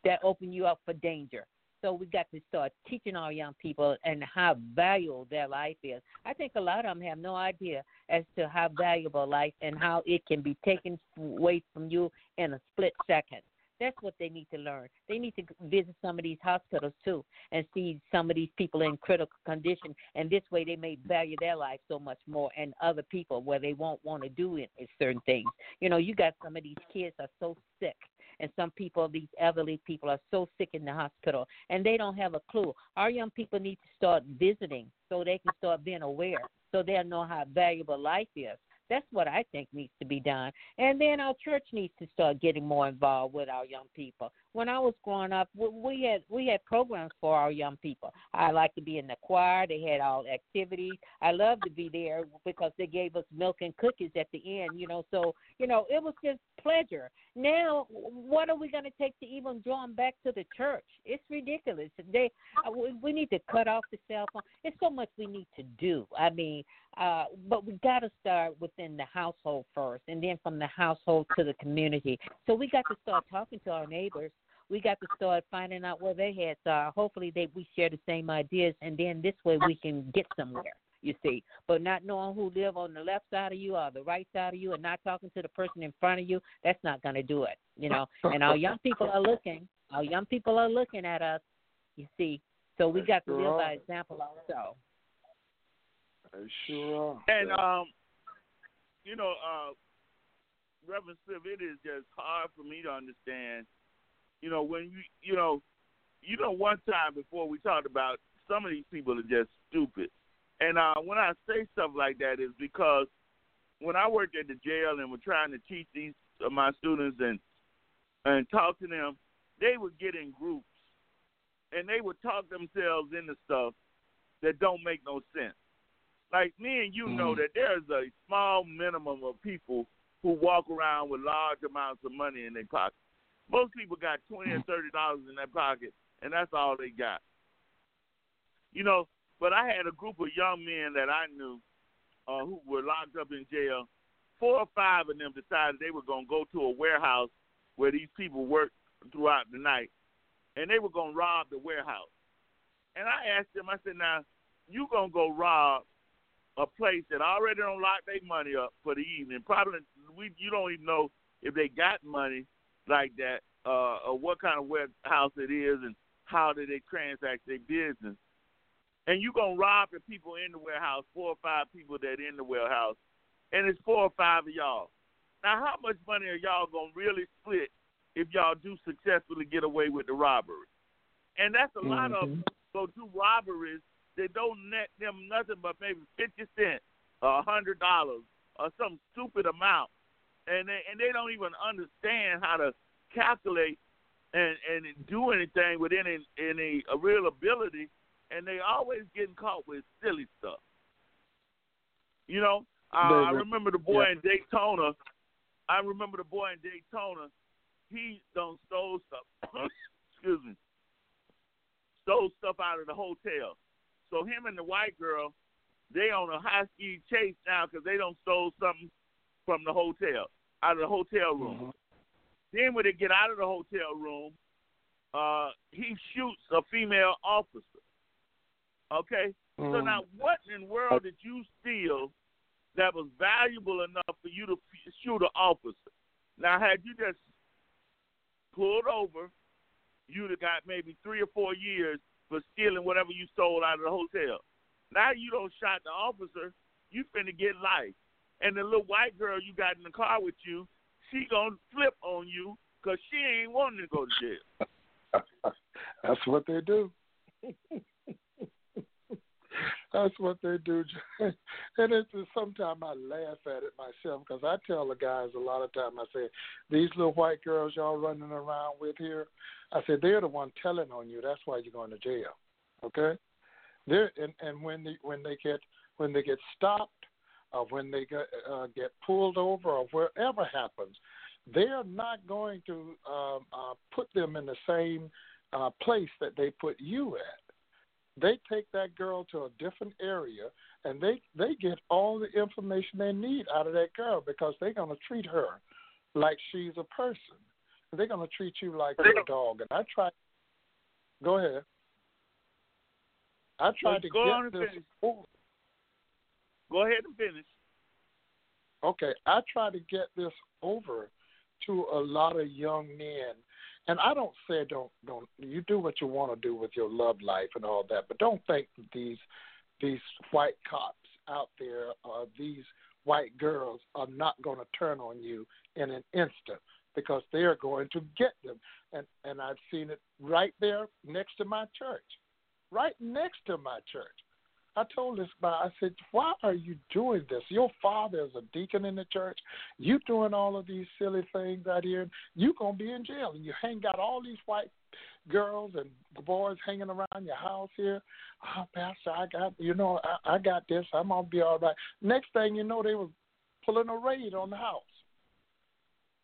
[SPEAKER 7] that open you up for danger. So we got to start teaching our young people and how valuable their life is. I think a lot of them have no idea as to how valuable life and how it can be taken away from you in a split second. That's what they need to learn. They need to visit some of these hospitals too and see some of these people in critical condition. And this way, they may value their life so much more and other people where they won't want to do it, certain things. You know, you got some of these kids are so sick and some people, these elderly people, are so sick in the hospital, and they don't have a clue. Our young people need to start visiting so they can start being aware, so they'll know how valuable life is. That's what I think needs to be done. And then our church needs to start getting more involved with our young people. When I was growing up, we had we had programs for our young people. I like to be in the choir. They had all activities. I loved to be there because they gave us milk and cookies at the end. You know, so you know it was just pleasure. Now, what are we going to take to even draw them back to the church? It's ridiculous. They uh, we need to cut off the cell phone. It's so much we need to do. I mean, uh, but we got to start within the household first, and then from the household to the community. So we got to start talking to our neighbors. We got to start finding out where their heads are. Hopefully, they we share the same ideas, and then this way we can get somewhere. You see, but not knowing who live on the left side of you or the right side of you, and not talking to the person in front of you, that's not going to do it. You know, and our young people are looking. Our young people are looking at us. You see, so we got to live by example also.
[SPEAKER 5] They sure.
[SPEAKER 3] And um, you know, uh, Reverend Sliv, it is just hard for me to understand. You know, when you you know, you know, one time before we talked about some of these people are just stupid, and uh, when I say stuff like that is because when I worked at the jail and were trying to teach these uh, my students and and talk to them, they would get in groups and they would talk themselves into stuff that don't make no sense like me and you mm-hmm. know that there's a small minimum of people who walk around with large amounts of money in their pocket. Most people got twenty and thirty dollars in their pocket, and that's all they got. You know, but I had a group of young men that I knew uh, who were locked up in jail. Four or five of them decided they were going to go to a warehouse where these people worked throughout the night, and they were going to rob the warehouse. And I asked them, I said, "Now, you gonna go rob a place that already don't lock their money up for the evening. Probably we you don't even know if they got money like that, uh, or what kind of warehouse it is, and how do they transact their business. And you gonna rob the people in the warehouse, four or five people that in the warehouse, and it's four or five of y'all. Now, how much money are y'all gonna really split if y'all do successfully get away with the robbery? And that's a mm-hmm. lot of mm-hmm. go do robberies they don't net them nothing but maybe fifty cents, a hundred dollars, or some stupid amount, and they and they don't even understand how to calculate and and do anything with any any real ability, and they always getting caught with silly stuff. You know, uh, I remember the boy yeah. in Daytona. I remember the boy in Daytona. He don't stole stuff. excuse me. Stole stuff out of the hotel. So him and the white girl, they on a high speed chase now because they don't stole something from the hotel out of the hotel room. Mm-hmm. Then when they get out of the hotel room, uh, he shoots a female officer. Okay, mm-hmm. so now what in the world did you steal that was valuable enough for you to f- shoot an officer? Now, had you just pulled over, you'd have got maybe three or four years for stealing whatever you stole out of the hotel. Now you don't shot the officer, you finna get life. And the little white girl you got in the car with you, she gonna flip on you because she ain't wanting to go to jail.
[SPEAKER 5] That's what they do. That's what they do. and it's sometimes I laugh at it myself because I tell the guys a lot of times I say these little white girls y'all running around with here, I said they're the one telling on you. That's why you're going to jail. Okay, they're and and when they when they get when they get stopped or when they get uh, get pulled over or wherever happens, they're not going to um, uh, put them in the same uh, place that they put you at they take that girl to a different area and they they get all the information they need out of that girl because they're going to treat her like she's a person. They're going to treat you like a dog. And I try. Go ahead. I tried to
[SPEAKER 3] go
[SPEAKER 5] get this.
[SPEAKER 3] Go ahead and finish.
[SPEAKER 5] Okay, I try to get this over to a lot of young men and I don't say don't don't you do what you want to do with your love life and all that, but don't think that these these white cops out there or these white girls are not going to turn on you in an instant because they are going to get them. And and I've seen it right there next to my church, right next to my church. I told this guy, I said, why are you doing this? Your father is a deacon in the church. You doing all of these silly things out here. You gonna be in jail, and you hang out all these white girls and boys hanging around your house here. Oh, Pastor, I got you know, I, I got this. I'm gonna be all right. Next thing you know, they was pulling a raid on the house.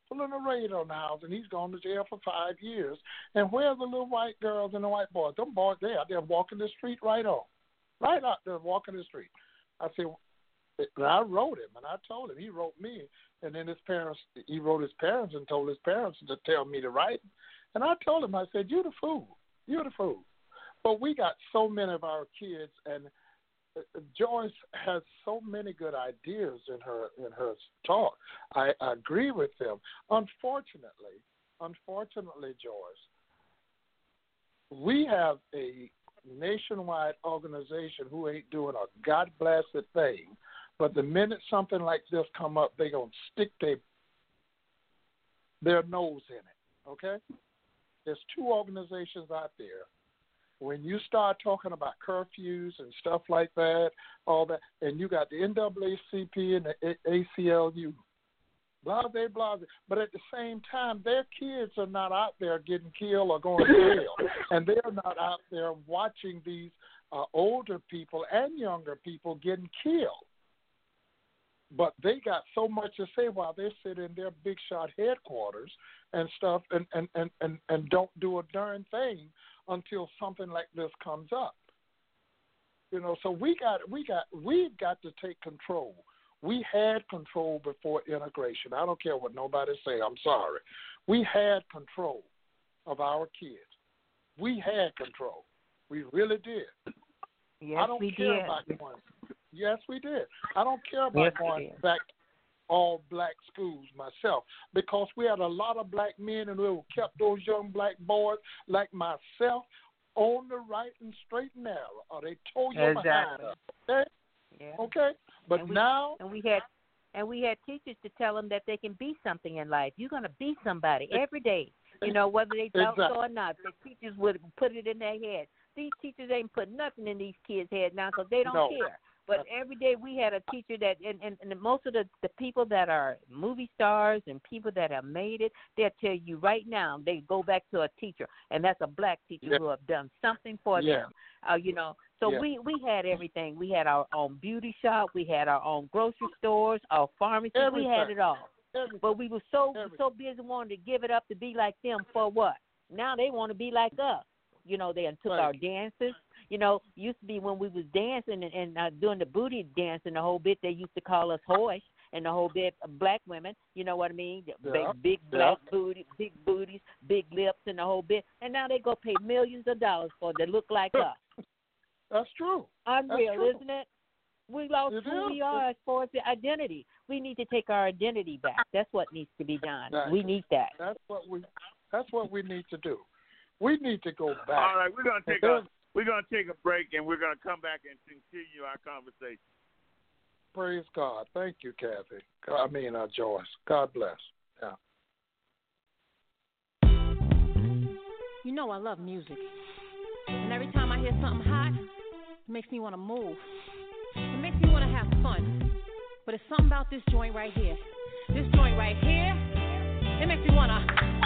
[SPEAKER 5] Pulling a raid on the house, and he's gone to jail for five years. And where are the little white girls and the white boys? Them boys, they out there walking the street right on right out there walking the street. I said, and I wrote him, and I told him. He wrote me, and then his parents. He wrote his parents and told his parents to tell me to write. And I told him, I said, "You're the fool. You're the fool." But we got so many of our kids, and uh, Joyce has so many good ideas in her in her talk. I, I agree with them. Unfortunately, unfortunately, Joyce, we have a nationwide organization who ain't doing a god blasted thing, but the minute something like this come up, they gonna stick their their nose in it. Okay, there's two organizations out there. When you start talking about curfews and stuff like that, all that, and you got the NAACP and the ACLU, blah blah blah. But at the same time, their kids are not out there getting killed or going to jail, and they're not out there watching these uh, older people and younger people getting killed. But they got so much to say while they sit in their big shot headquarters and stuff, and and and and, and don't do a darn thing until something like this comes up. You know, so we got we got we've got to take control we had control before integration. I don't care what nobody say. I'm sorry. We had control of our kids. We had control. We really did.
[SPEAKER 7] Yes,
[SPEAKER 5] I don't
[SPEAKER 7] we
[SPEAKER 5] care
[SPEAKER 7] did.
[SPEAKER 5] about going. Yes, we did. I don't care about
[SPEAKER 7] Yes,
[SPEAKER 5] going back all black schools myself because we had a lot of black men and we kept those young black boys like myself on the right and straight and narrow, or they told you behind.
[SPEAKER 7] Exactly.
[SPEAKER 5] Okay,
[SPEAKER 7] Yeah.
[SPEAKER 5] okay. But
[SPEAKER 7] And we-
[SPEAKER 5] now
[SPEAKER 7] And we had and we had teachers to tell them that they can be something in life. You're gonna be somebody every day. You know, whether they thought so or not. The teachers would put it in their head. These teachers ain't put nothing in these kids' head now because they don't
[SPEAKER 5] No.
[SPEAKER 7] care. But every day we had a teacher that, and, and, and most of the, the people that are movie stars and people that have made it, they'll tell you right now they go back to a teacher, and that's a black teacher
[SPEAKER 5] Yeah.
[SPEAKER 7] who have done something for
[SPEAKER 5] Yeah.
[SPEAKER 7] them. Uh, you know, so
[SPEAKER 5] Yeah.
[SPEAKER 7] we we had everything. We had our own beauty shop, we had our own grocery stores, our pharmacy. We had it all.
[SPEAKER 5] everything.
[SPEAKER 7] But we were so
[SPEAKER 5] Everything.
[SPEAKER 7] so busy wanting to give it up to be like them for what? Now they want to be like us. You know, they took
[SPEAKER 5] Right.
[SPEAKER 7] our dances. You know, used to be when we was dancing and, and uh, doing the booty dancing the whole bit. They used to call us hoish and the whole bit of black women. You know what I mean?
[SPEAKER 5] Yeah.
[SPEAKER 7] Big big
[SPEAKER 5] Yeah.
[SPEAKER 7] black booty, big booties, big lips, and the whole bit. And now they go pay millions of dollars for to look like us.
[SPEAKER 5] That's true.
[SPEAKER 7] Unreal,
[SPEAKER 5] true.
[SPEAKER 7] isn't it? We lost
[SPEAKER 5] It
[SPEAKER 7] who
[SPEAKER 5] is.
[SPEAKER 7] we are as far as the identity. We need to take our identity back. That's what needs to be done. We need that.
[SPEAKER 5] That's what we. That's what we need to do. We need to go back.
[SPEAKER 3] All right, we're gonna take
[SPEAKER 5] There's-
[SPEAKER 3] a we're gonna take a break and we're gonna come back and continue our conversation.
[SPEAKER 5] praise God. Thank you, Kathy. I mean, uh, Joyce. God bless. Yeah.
[SPEAKER 8] You know I love music. And every time I hear something hot, it makes me want to move. It makes me want to have fun. But it's something about this joint right here. This joint right here, it makes me want to.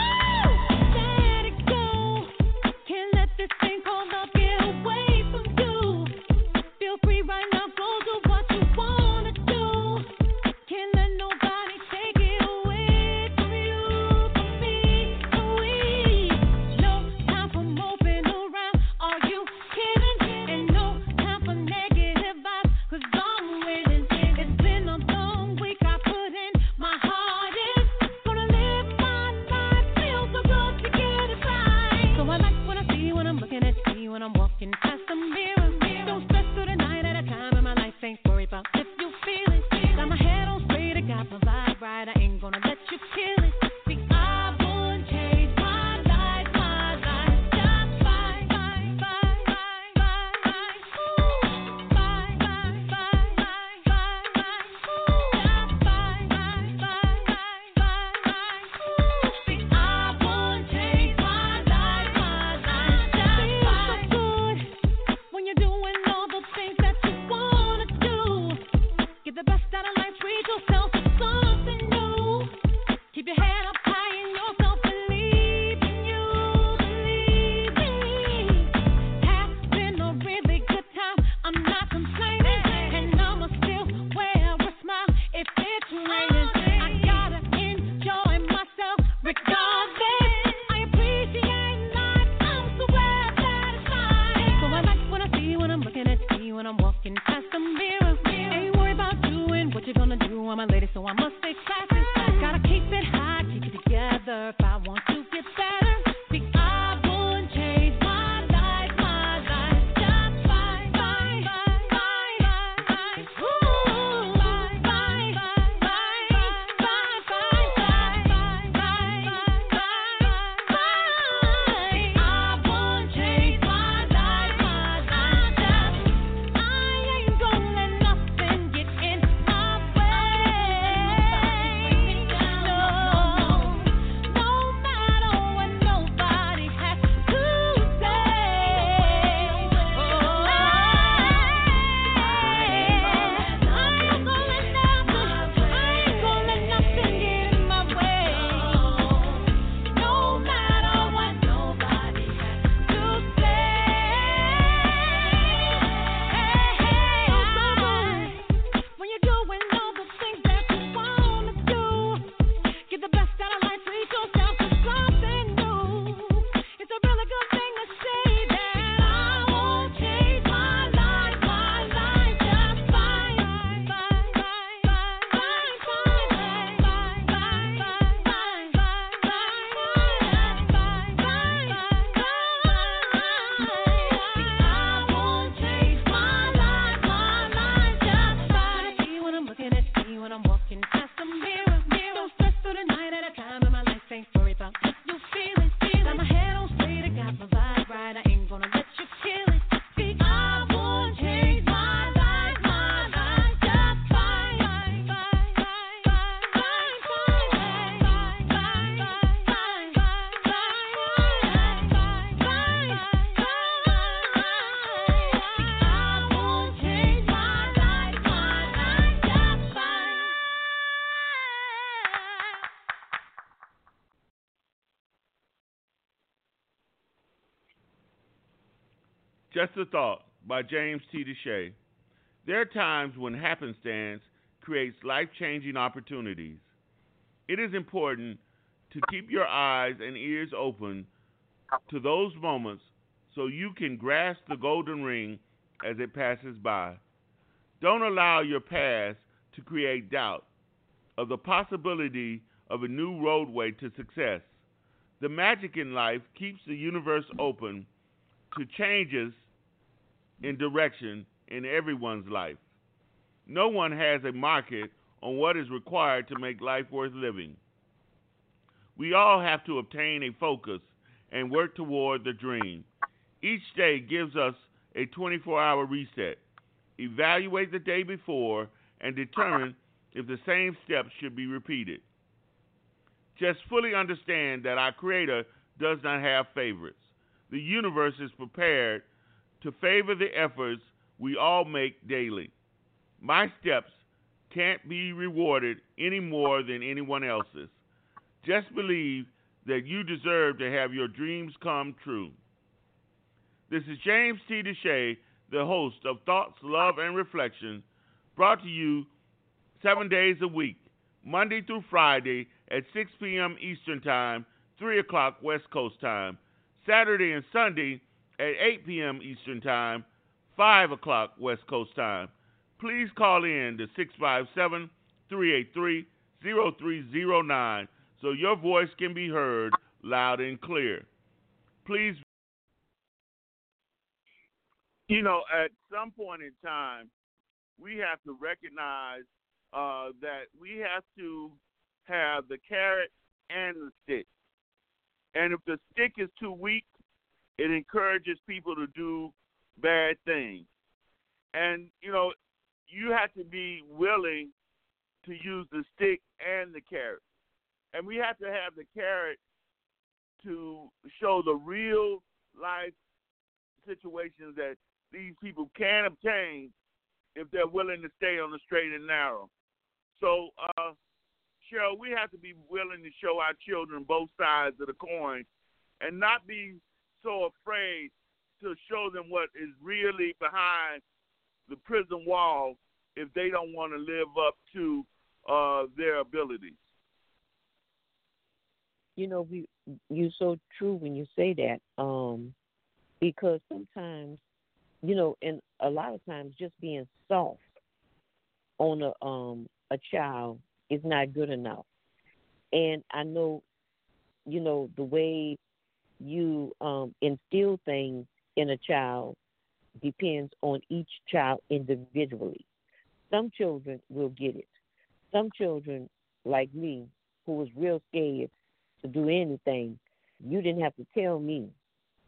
[SPEAKER 9] Just a Thought by James T. DeShay. There are times when happenstance creates life changing opportunities. It is important to keep your eyes and ears open to those moments so you can grasp the golden ring as it passes by. Don't allow your past to create doubt of the possibility of a new roadway to success. The magic in life keeps the universe open to changes in direction in everyone's life. No one has a market on what is required to make life worth living. We all have to obtain a focus and work toward the dream. Each day gives us a 24 hour reset. Evaluate the day before
[SPEAKER 3] and determine if the same steps should be repeated. Just fully understand that our Creator does not have favorites. The universe is prepared to favor the efforts we all make daily. My steps can't be rewarded any more than anyone else's. Just believe that you deserve to have your dreams come true. This is James T. DeShay, the host of Thoughts, Love, and Reflection, brought to you seven days a week, Monday through Friday at 6 p.m. Eastern Time, 3 o'clock West Coast Time, Saturday and Sunday at 8 p.m. Eastern Time, 5 o'clock West Coast Time. Please call in to 657 383 0309 so your voice can be heard loud and clear. Please. You know, at some point in time, we have to recognize uh, that we have to have the carrot and the stick. And if the stick is too weak, it encourages people to do bad things. And, you know, you have to be willing to use the stick and the carrot. And we have to have the carrot to show the real life situations that these people can obtain if they're willing to stay on the straight and narrow. So, uh, Cheryl, we have to be willing to show our children both sides of the coin and not be so afraid to show them what is really behind the prison wall if they don't want to live up to uh, their abilities.
[SPEAKER 4] You know, we you're so true when you say that, um, because sometimes, you know, and a lot of times, just being soft on a um a child is not good enough. And I know, you know, the way you um, instill things in a child depends on each child individually. Some children will get it. Some children, like me, who was real scared to do anything, you didn't have to tell me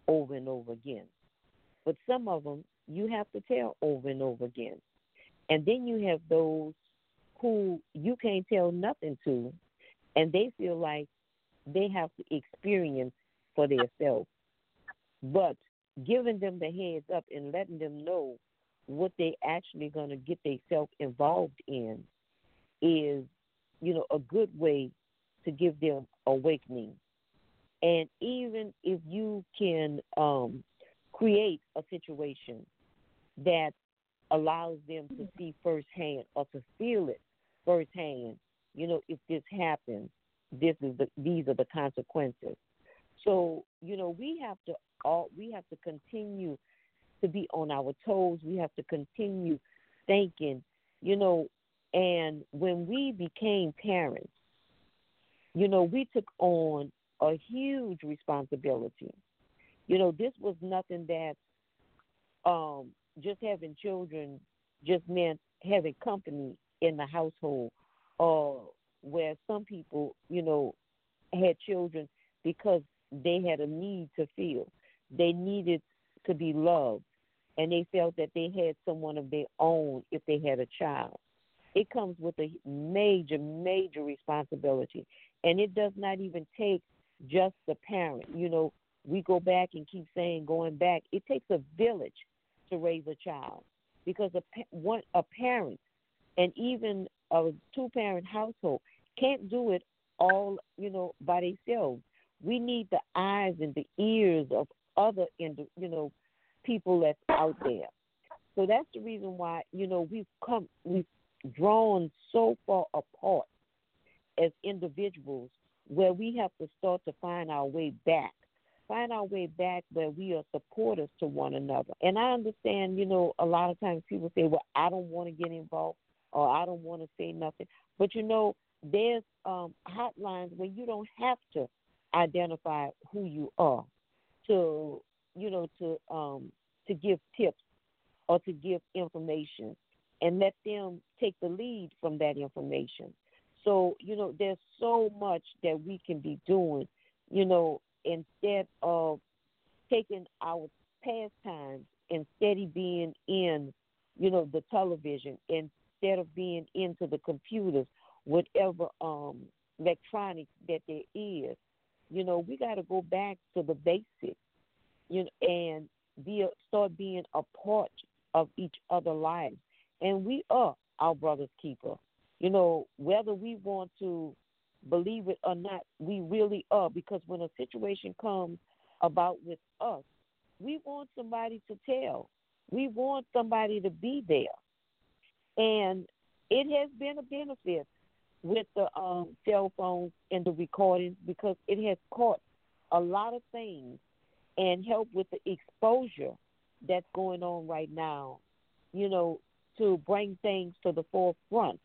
[SPEAKER 4] over and over again. But some of them, you have to tell over and over again. And then you have those who you can't tell nothing to, and they feel like they have to experience for themselves. But giving them the heads up and letting them know what they actually going to get themselves involved in is, you know, a good way to give them awakening. And even if you can um, create a situation that allows them to see firsthand or to feel it firsthand, you know, if this happens, this is the these are the consequences. So, you know, we have to all we have to continue to be on our toes. We have to continue thinking, you know, and when we became parents, you know, we took on a huge responsibility. You know, this was nothing that um, just having children just meant having company in the household, or where some people, you know, had children because they had a need to feel. They needed to be loved, and they felt that they had someone of their own if they had a child. It comes with a major, major responsibility, and it does not even take just the parent. You know, we go back and keep saying going back. It takes a village to raise a child because a one a parent and even a two parent household can't do it all, you know, by themselves. We need the eyes and the ears of other, you know, people that's out there. So that's the reason why, you know, we've come, we've drawn so far apart as individuals where we have to start to find our way back. Find our way back where we are supporters to one another. And I understand, you know, a lot of times people say, well, I don't want to get involved or I don't want to say nothing. But you know, there's um, hotlines where you don't have to identify who you are to, you know, to um, to give tips or to give information and let them take the lead from that information. So, you know, there's so much that we can be doing, you know, instead of taking our pastimes instead of being in, you know, the television instead of being into the computers, whatever um electronics that there is. You know, we got to go back to the basics. You know, and be a, start being a part of each other's lives. And we are our brother's keeper. You know, whether we want to believe it or not, we really are. Because when a situation comes about with us, we want somebody to tell. We want somebody to be there. And it has been a benefit with the um, cell phones and the recordings because it has caught a lot of things and helped with the exposure that's going on right now, you know, to bring things to the forefront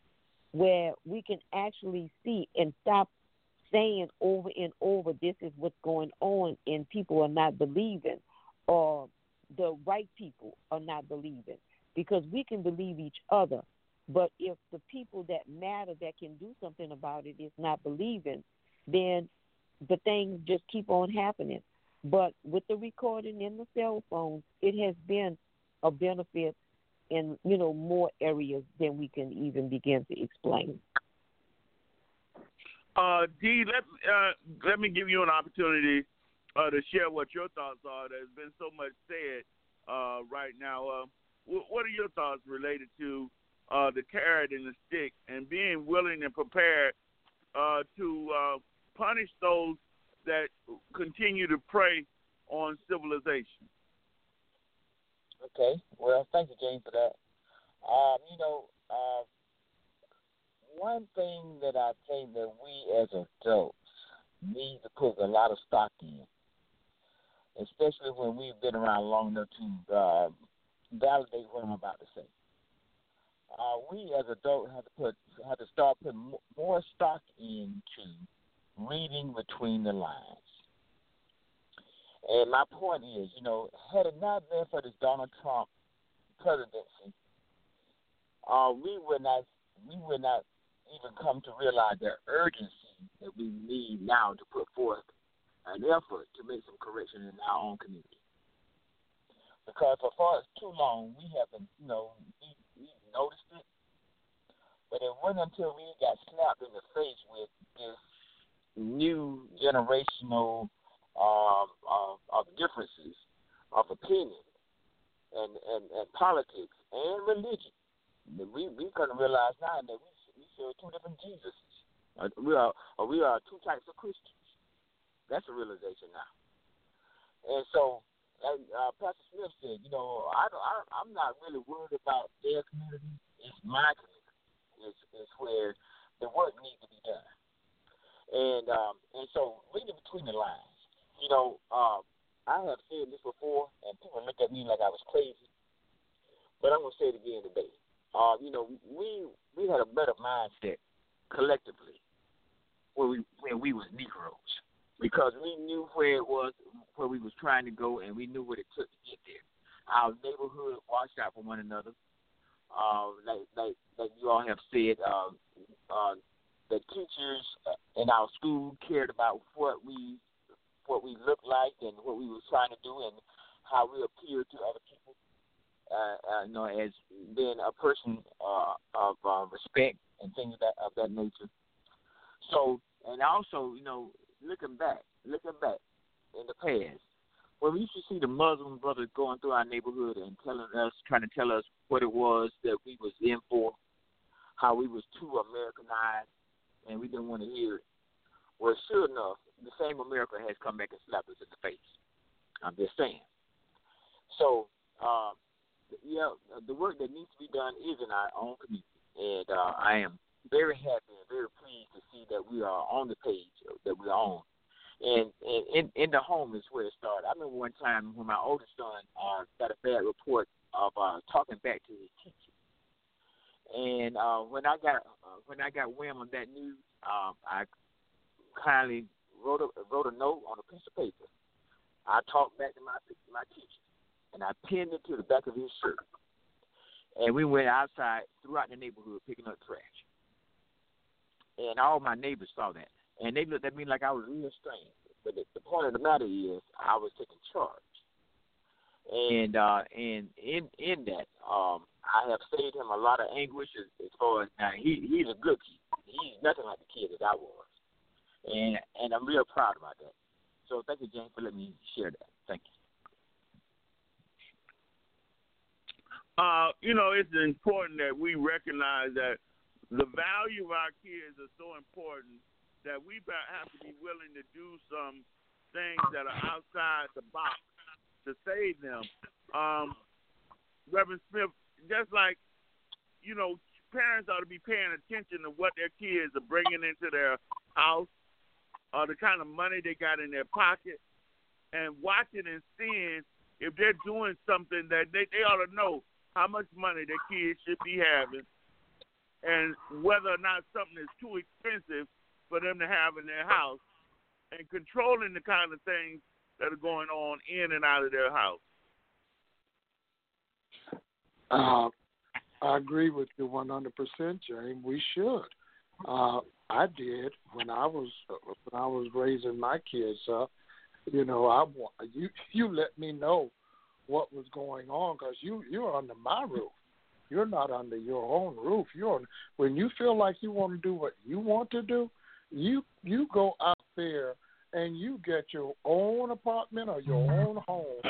[SPEAKER 4] where we can actually see and stop saying over and over this is what's going on and people are not believing or the right people are not believing because we can believe each other but if the people that matter that can do something about it is not believing then the things just keep on happening but with the recording in the cell phones it has been a benefit in you know more areas than we can even begin to explain
[SPEAKER 3] uh, D, let uh, let me give you an opportunity uh, to share what your thoughts are. There's been so much said uh, right now. Uh, what are your thoughts related to uh, the carrot and the stick and being willing and prepared uh, to uh, punish those that continue to prey on civilization?
[SPEAKER 6] Okay. Well, thank you, James, for that. Um, you know, uh, one thing that I think that we as adults need to put a lot of stock in, especially when we've been around long enough to uh, validate what I'm about to say. Uh, we as adults have to put have to start putting more stock into reading between the lines. And my point is, you know, had it not been for this Donald Trump presidency, uh, we would not we would not even come to realize the urgency that we need now to put forth an effort to make some correction in our own community. Because for far as too long, we haven't, you know, noticed it, but it wasn't until we got slapped in the face with this new generational um, of, of differences of opinion and, and, and politics and religion. that We we couldn't realize now that we we serve two different Jesuses. Uh, we are uh, we are two types of Christians. That's a realization now. And so, like uh, Pastor Smith said, you know, I, don't, I I'm not really worried about their community. It's my community. It's it's where the work needs to be done. And um and so reading between the lines, you know, um, I have said this before, and people look at me like I was crazy. But I'm gonna say it again today uh, you know, we we had a better mindset collectively when we when we was Negroes because we knew where it was where we was trying to go and we knew what it took to get there. Our neighborhood watched out for one another. Uh, like like like you all have said, uh, uh, the teachers in our school cared about what we what we looked like and what we was trying to do and how we appeared to other people uh, uh, you know, as being a person uh, of uh, respect and things of that of that nature. So, and also, you know, looking back, looking back in the past, when we used to see the Muslim brothers going through our neighborhood and telling us, trying to tell us what it was that we was in for, how we was too Americanized, and we didn't want to hear it. Well, sure enough, the same America has come back and slapped us in the face. I'm just saying. So, uh, yeah, the work that needs to be done is in our own community, and uh, I am very happy and very pleased to see that we are on the page that we're on. And, and in, in the home is where it started. I remember one time when my oldest son uh, got a bad report of uh, talking back to his teacher. And uh, when I got uh, when I got wind on that news, um, I kindly wrote a wrote a note on a piece of paper. I talked back to my my teacher, and I pinned it to the back of his shirt. And we went outside throughout the neighborhood picking up trash. And all my neighbors saw that. And they looked at me like I was real strange. But the, the point of the matter is, I was taking charge. and uh, and in in that, um, I have saved him a lot of anguish as, as far as now he he's a good kid. He's nothing like the kid that I was, and and I'm real proud about that. So thank you, James, for letting me share that. Thank you.
[SPEAKER 3] Uh, you know, it's important that we recognize that the value of our kids is so important that we have to be willing to do some things that are outside the box to save them. Um, Reverend Smith, just like you know, parents ought to be paying attention to what their kids are bringing into their house, or the kind of money they got in their pocket, and watching and seeing if they're doing something that they, they ought to know how much money their kids should be having, and whether or not something is too expensive for them to have in their house, and controlling the kind of things that are going on in and out of their house.
[SPEAKER 5] Uh, I agree with you 100%, James. We should. Uh, I did when I was when I was raising my kids up. You know, I you you let me know what was going on because you you're under my roof. You're not under your own roof. You're when you feel like you want to do what you want to do, you you go out there and you get your own apartment or your own home.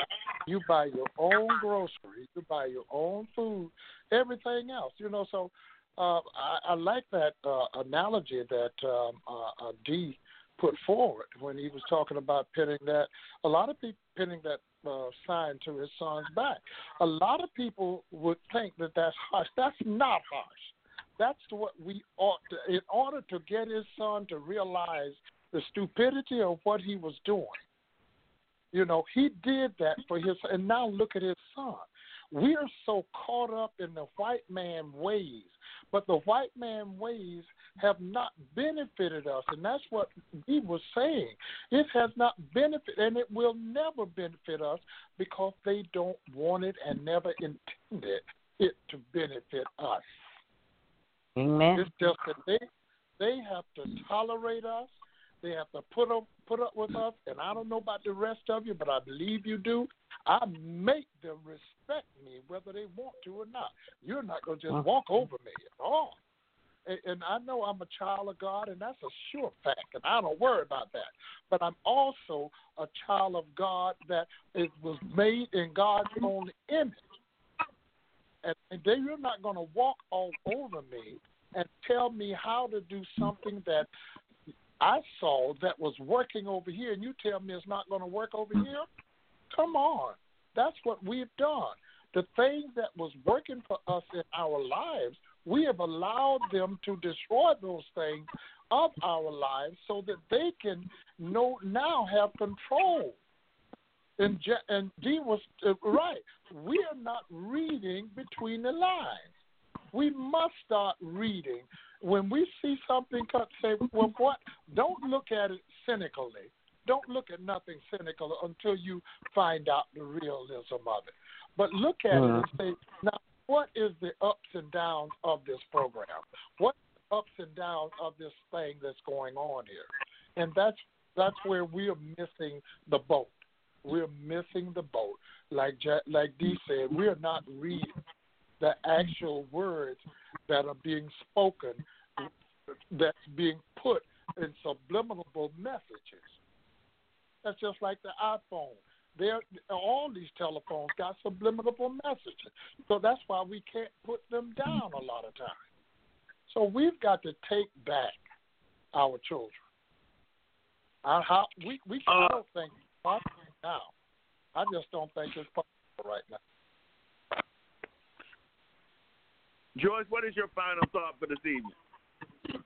[SPEAKER 5] You buy your own groceries. You buy your own food. Everything else, you know. So uh, I, I like that uh, analogy that um, uh, uh, D put forward when he was talking about pinning that. A lot of people pinning that uh, sign to his son's back. A lot of people would think that that's harsh. That's not harsh. That's what we ought to, in order to get his son to realize the stupidity of what he was doing. You know, he did that for his, and now look at his son. We are so caught up in the white man ways, but the white man ways have not benefited us, and that's what he was saying. It has not benefited, and it will never benefit us because they don't want it and never intended it to benefit us.
[SPEAKER 4] Amen.
[SPEAKER 5] It's just that they they have to tolerate us. They have to put up put up with us, and I don't know about the rest of you, but I believe you do. I make them respect me whether they want to or not. You're not going to just mm. walk over me at all and I know I'm a child of God, and that's a sure fact, and I don't worry about that. But I'm also a child of God that it was made in God's own image, and, and then you're not going to walk all over me and tell me how to do something that I saw that was working over here, and you tell me it's not going to work over here. Come on, that's what we've done. The thing that was working for us in our lives we have allowed them to destroy those things of our lives so that they can know now have control. And, and Dee was uh, right. We are not reading between the lines. We must start reading. When we see something cut, say, well, what? Don't look at it cynically. Don't look at nothing cynical until you find out the realism of it. But look at it and mm-hmm. say, now, what is the ups and downs of this program? What ups and downs of this thing that's going on here? And that's that's where we are missing the boat. We're missing the boat. Like like Dee said, we are not reading the actual words that are being spoken, that's being put in subliminal messages. That's just like the iPhone. There, all these telephones got subliminal messages, so that's why we can't put them down a lot of times. So we've got to take back our children. I, how, we we uh, don't think it's possible now. I just don't think it's possible right now.
[SPEAKER 3] Joyce, what is your final thought for this evening?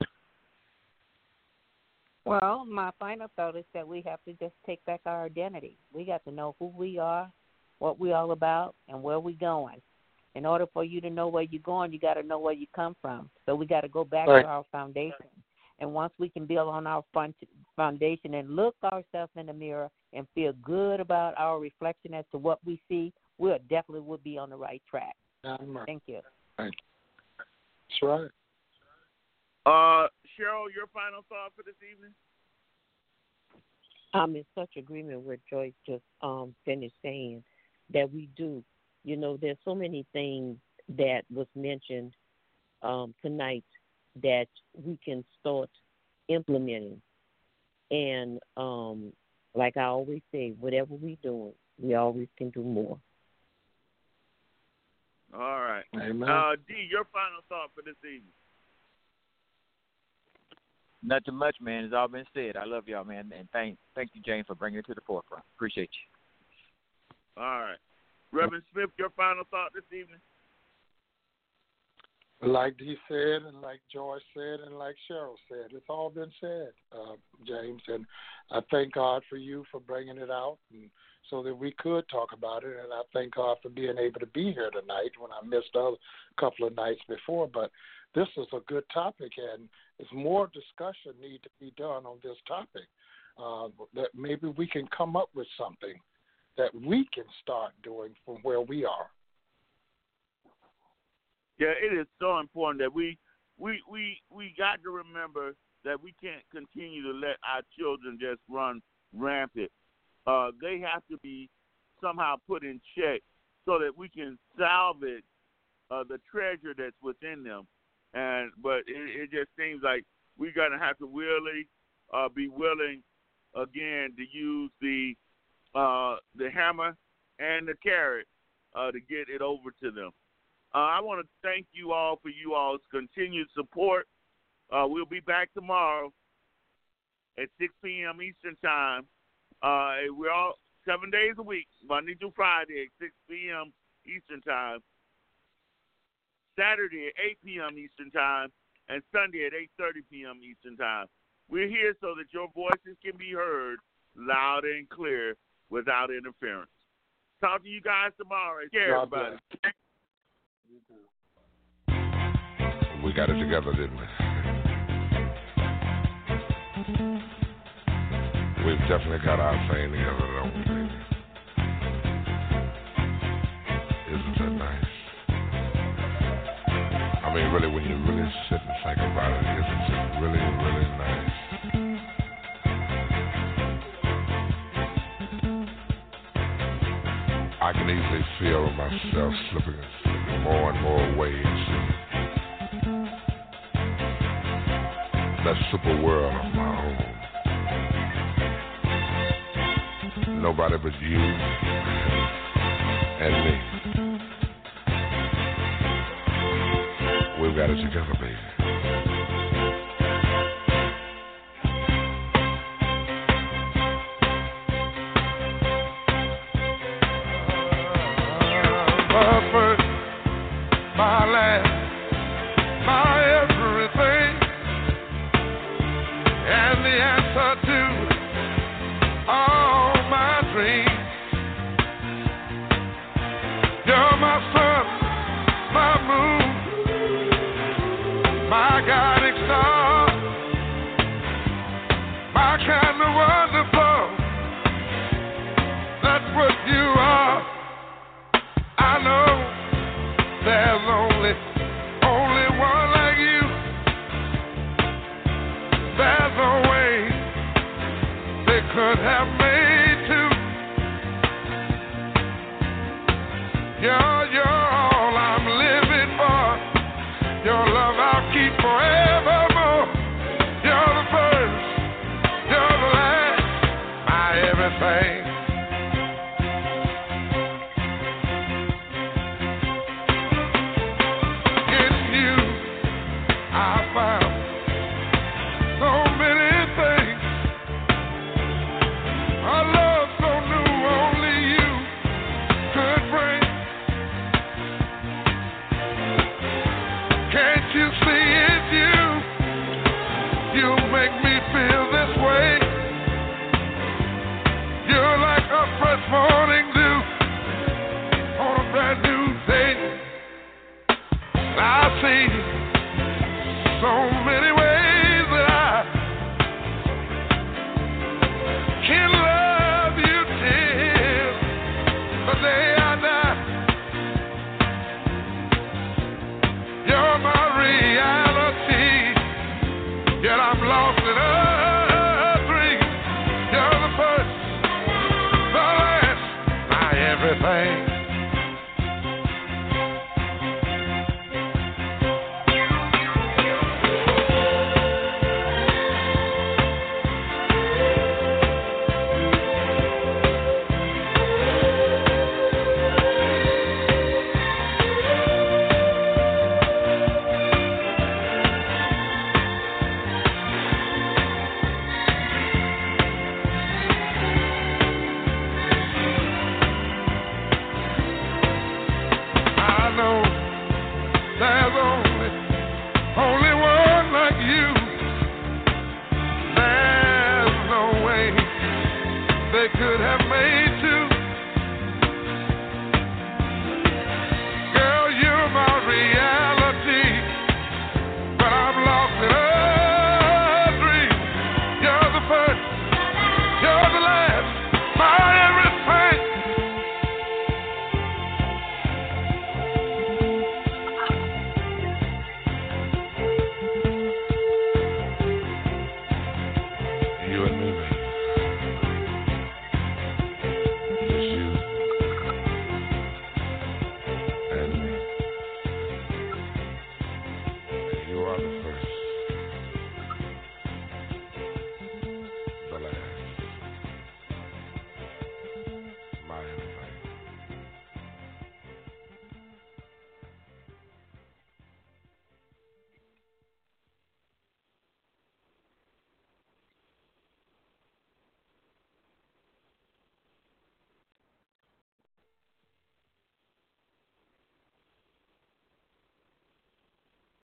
[SPEAKER 7] Well, my final thought is that we have to just take back our identity. We got to know who we are, what we're all about, and where we're going. In order for you to know where you're going, you got to know where you come from. So we got to go back right. to our foundation. And once we can build on our foundation and look ourselves in the mirror and feel good about our reflection as to what we see, we'll definitely will be on the right track. Thank you.
[SPEAKER 5] Thank you. That's right.
[SPEAKER 3] Uh, Cheryl, your final thought for this evening?
[SPEAKER 4] I'm in such agreement with Joyce just um, finished saying that we do. You know, there's so many things that was mentioned um, tonight that we can start implementing. And um, like I always say, whatever we're doing, we always can do more.
[SPEAKER 3] All right.
[SPEAKER 5] Amen.
[SPEAKER 3] Uh, D, your final thought for this evening.
[SPEAKER 6] Nothing much, man. It's all been said. I love y'all, man, and thank thank you, James, for bringing it to the forefront. Appreciate you.
[SPEAKER 3] All right. Reverend Smith, your final thought this evening.
[SPEAKER 5] Like Dee said, and like George said, and like Cheryl said, it's all been said, uh, James. And I thank God for you for bringing it out, and so that we could talk about it. And I thank God for being able to be here tonight when I missed a couple of nights before. But this is a good topic, and there's more discussion need to be done on this topic. Uh, that maybe we can come up with something that we can start doing from where we are.
[SPEAKER 3] Yeah, it is so important that we we we we got to remember that we can't continue to let our children just run rampant. Uh, they have to be somehow put in check so that we can salvage uh, the treasure that's within them. And but it, it just seems like we're gonna have to really uh, be willing again to use the uh, the hammer and the carrot uh, to get it over to them. Uh, I want to thank you all for you all's continued support. Uh, we'll be back tomorrow at 6 p.m. Eastern Time. Uh, we're all seven days a week, Monday through Friday at 6 p.m. Eastern Time. Saturday at 8 p.m. Eastern Time, and Sunday at 8:30 p.m. Eastern Time. We're here so that your voices can be heard loud and clear without interference. Talk to you guys tomorrow. Care, everybody.
[SPEAKER 10] We got it together, didn't we? Definitely got our thing together, don't we? Isn't that nice? I mean, really, when you really sit and think about it, isn't it really, really nice? I can easily feel myself slipping, slipping more and more into that super world of my own. Nobody but you and me. We've got it together, baby.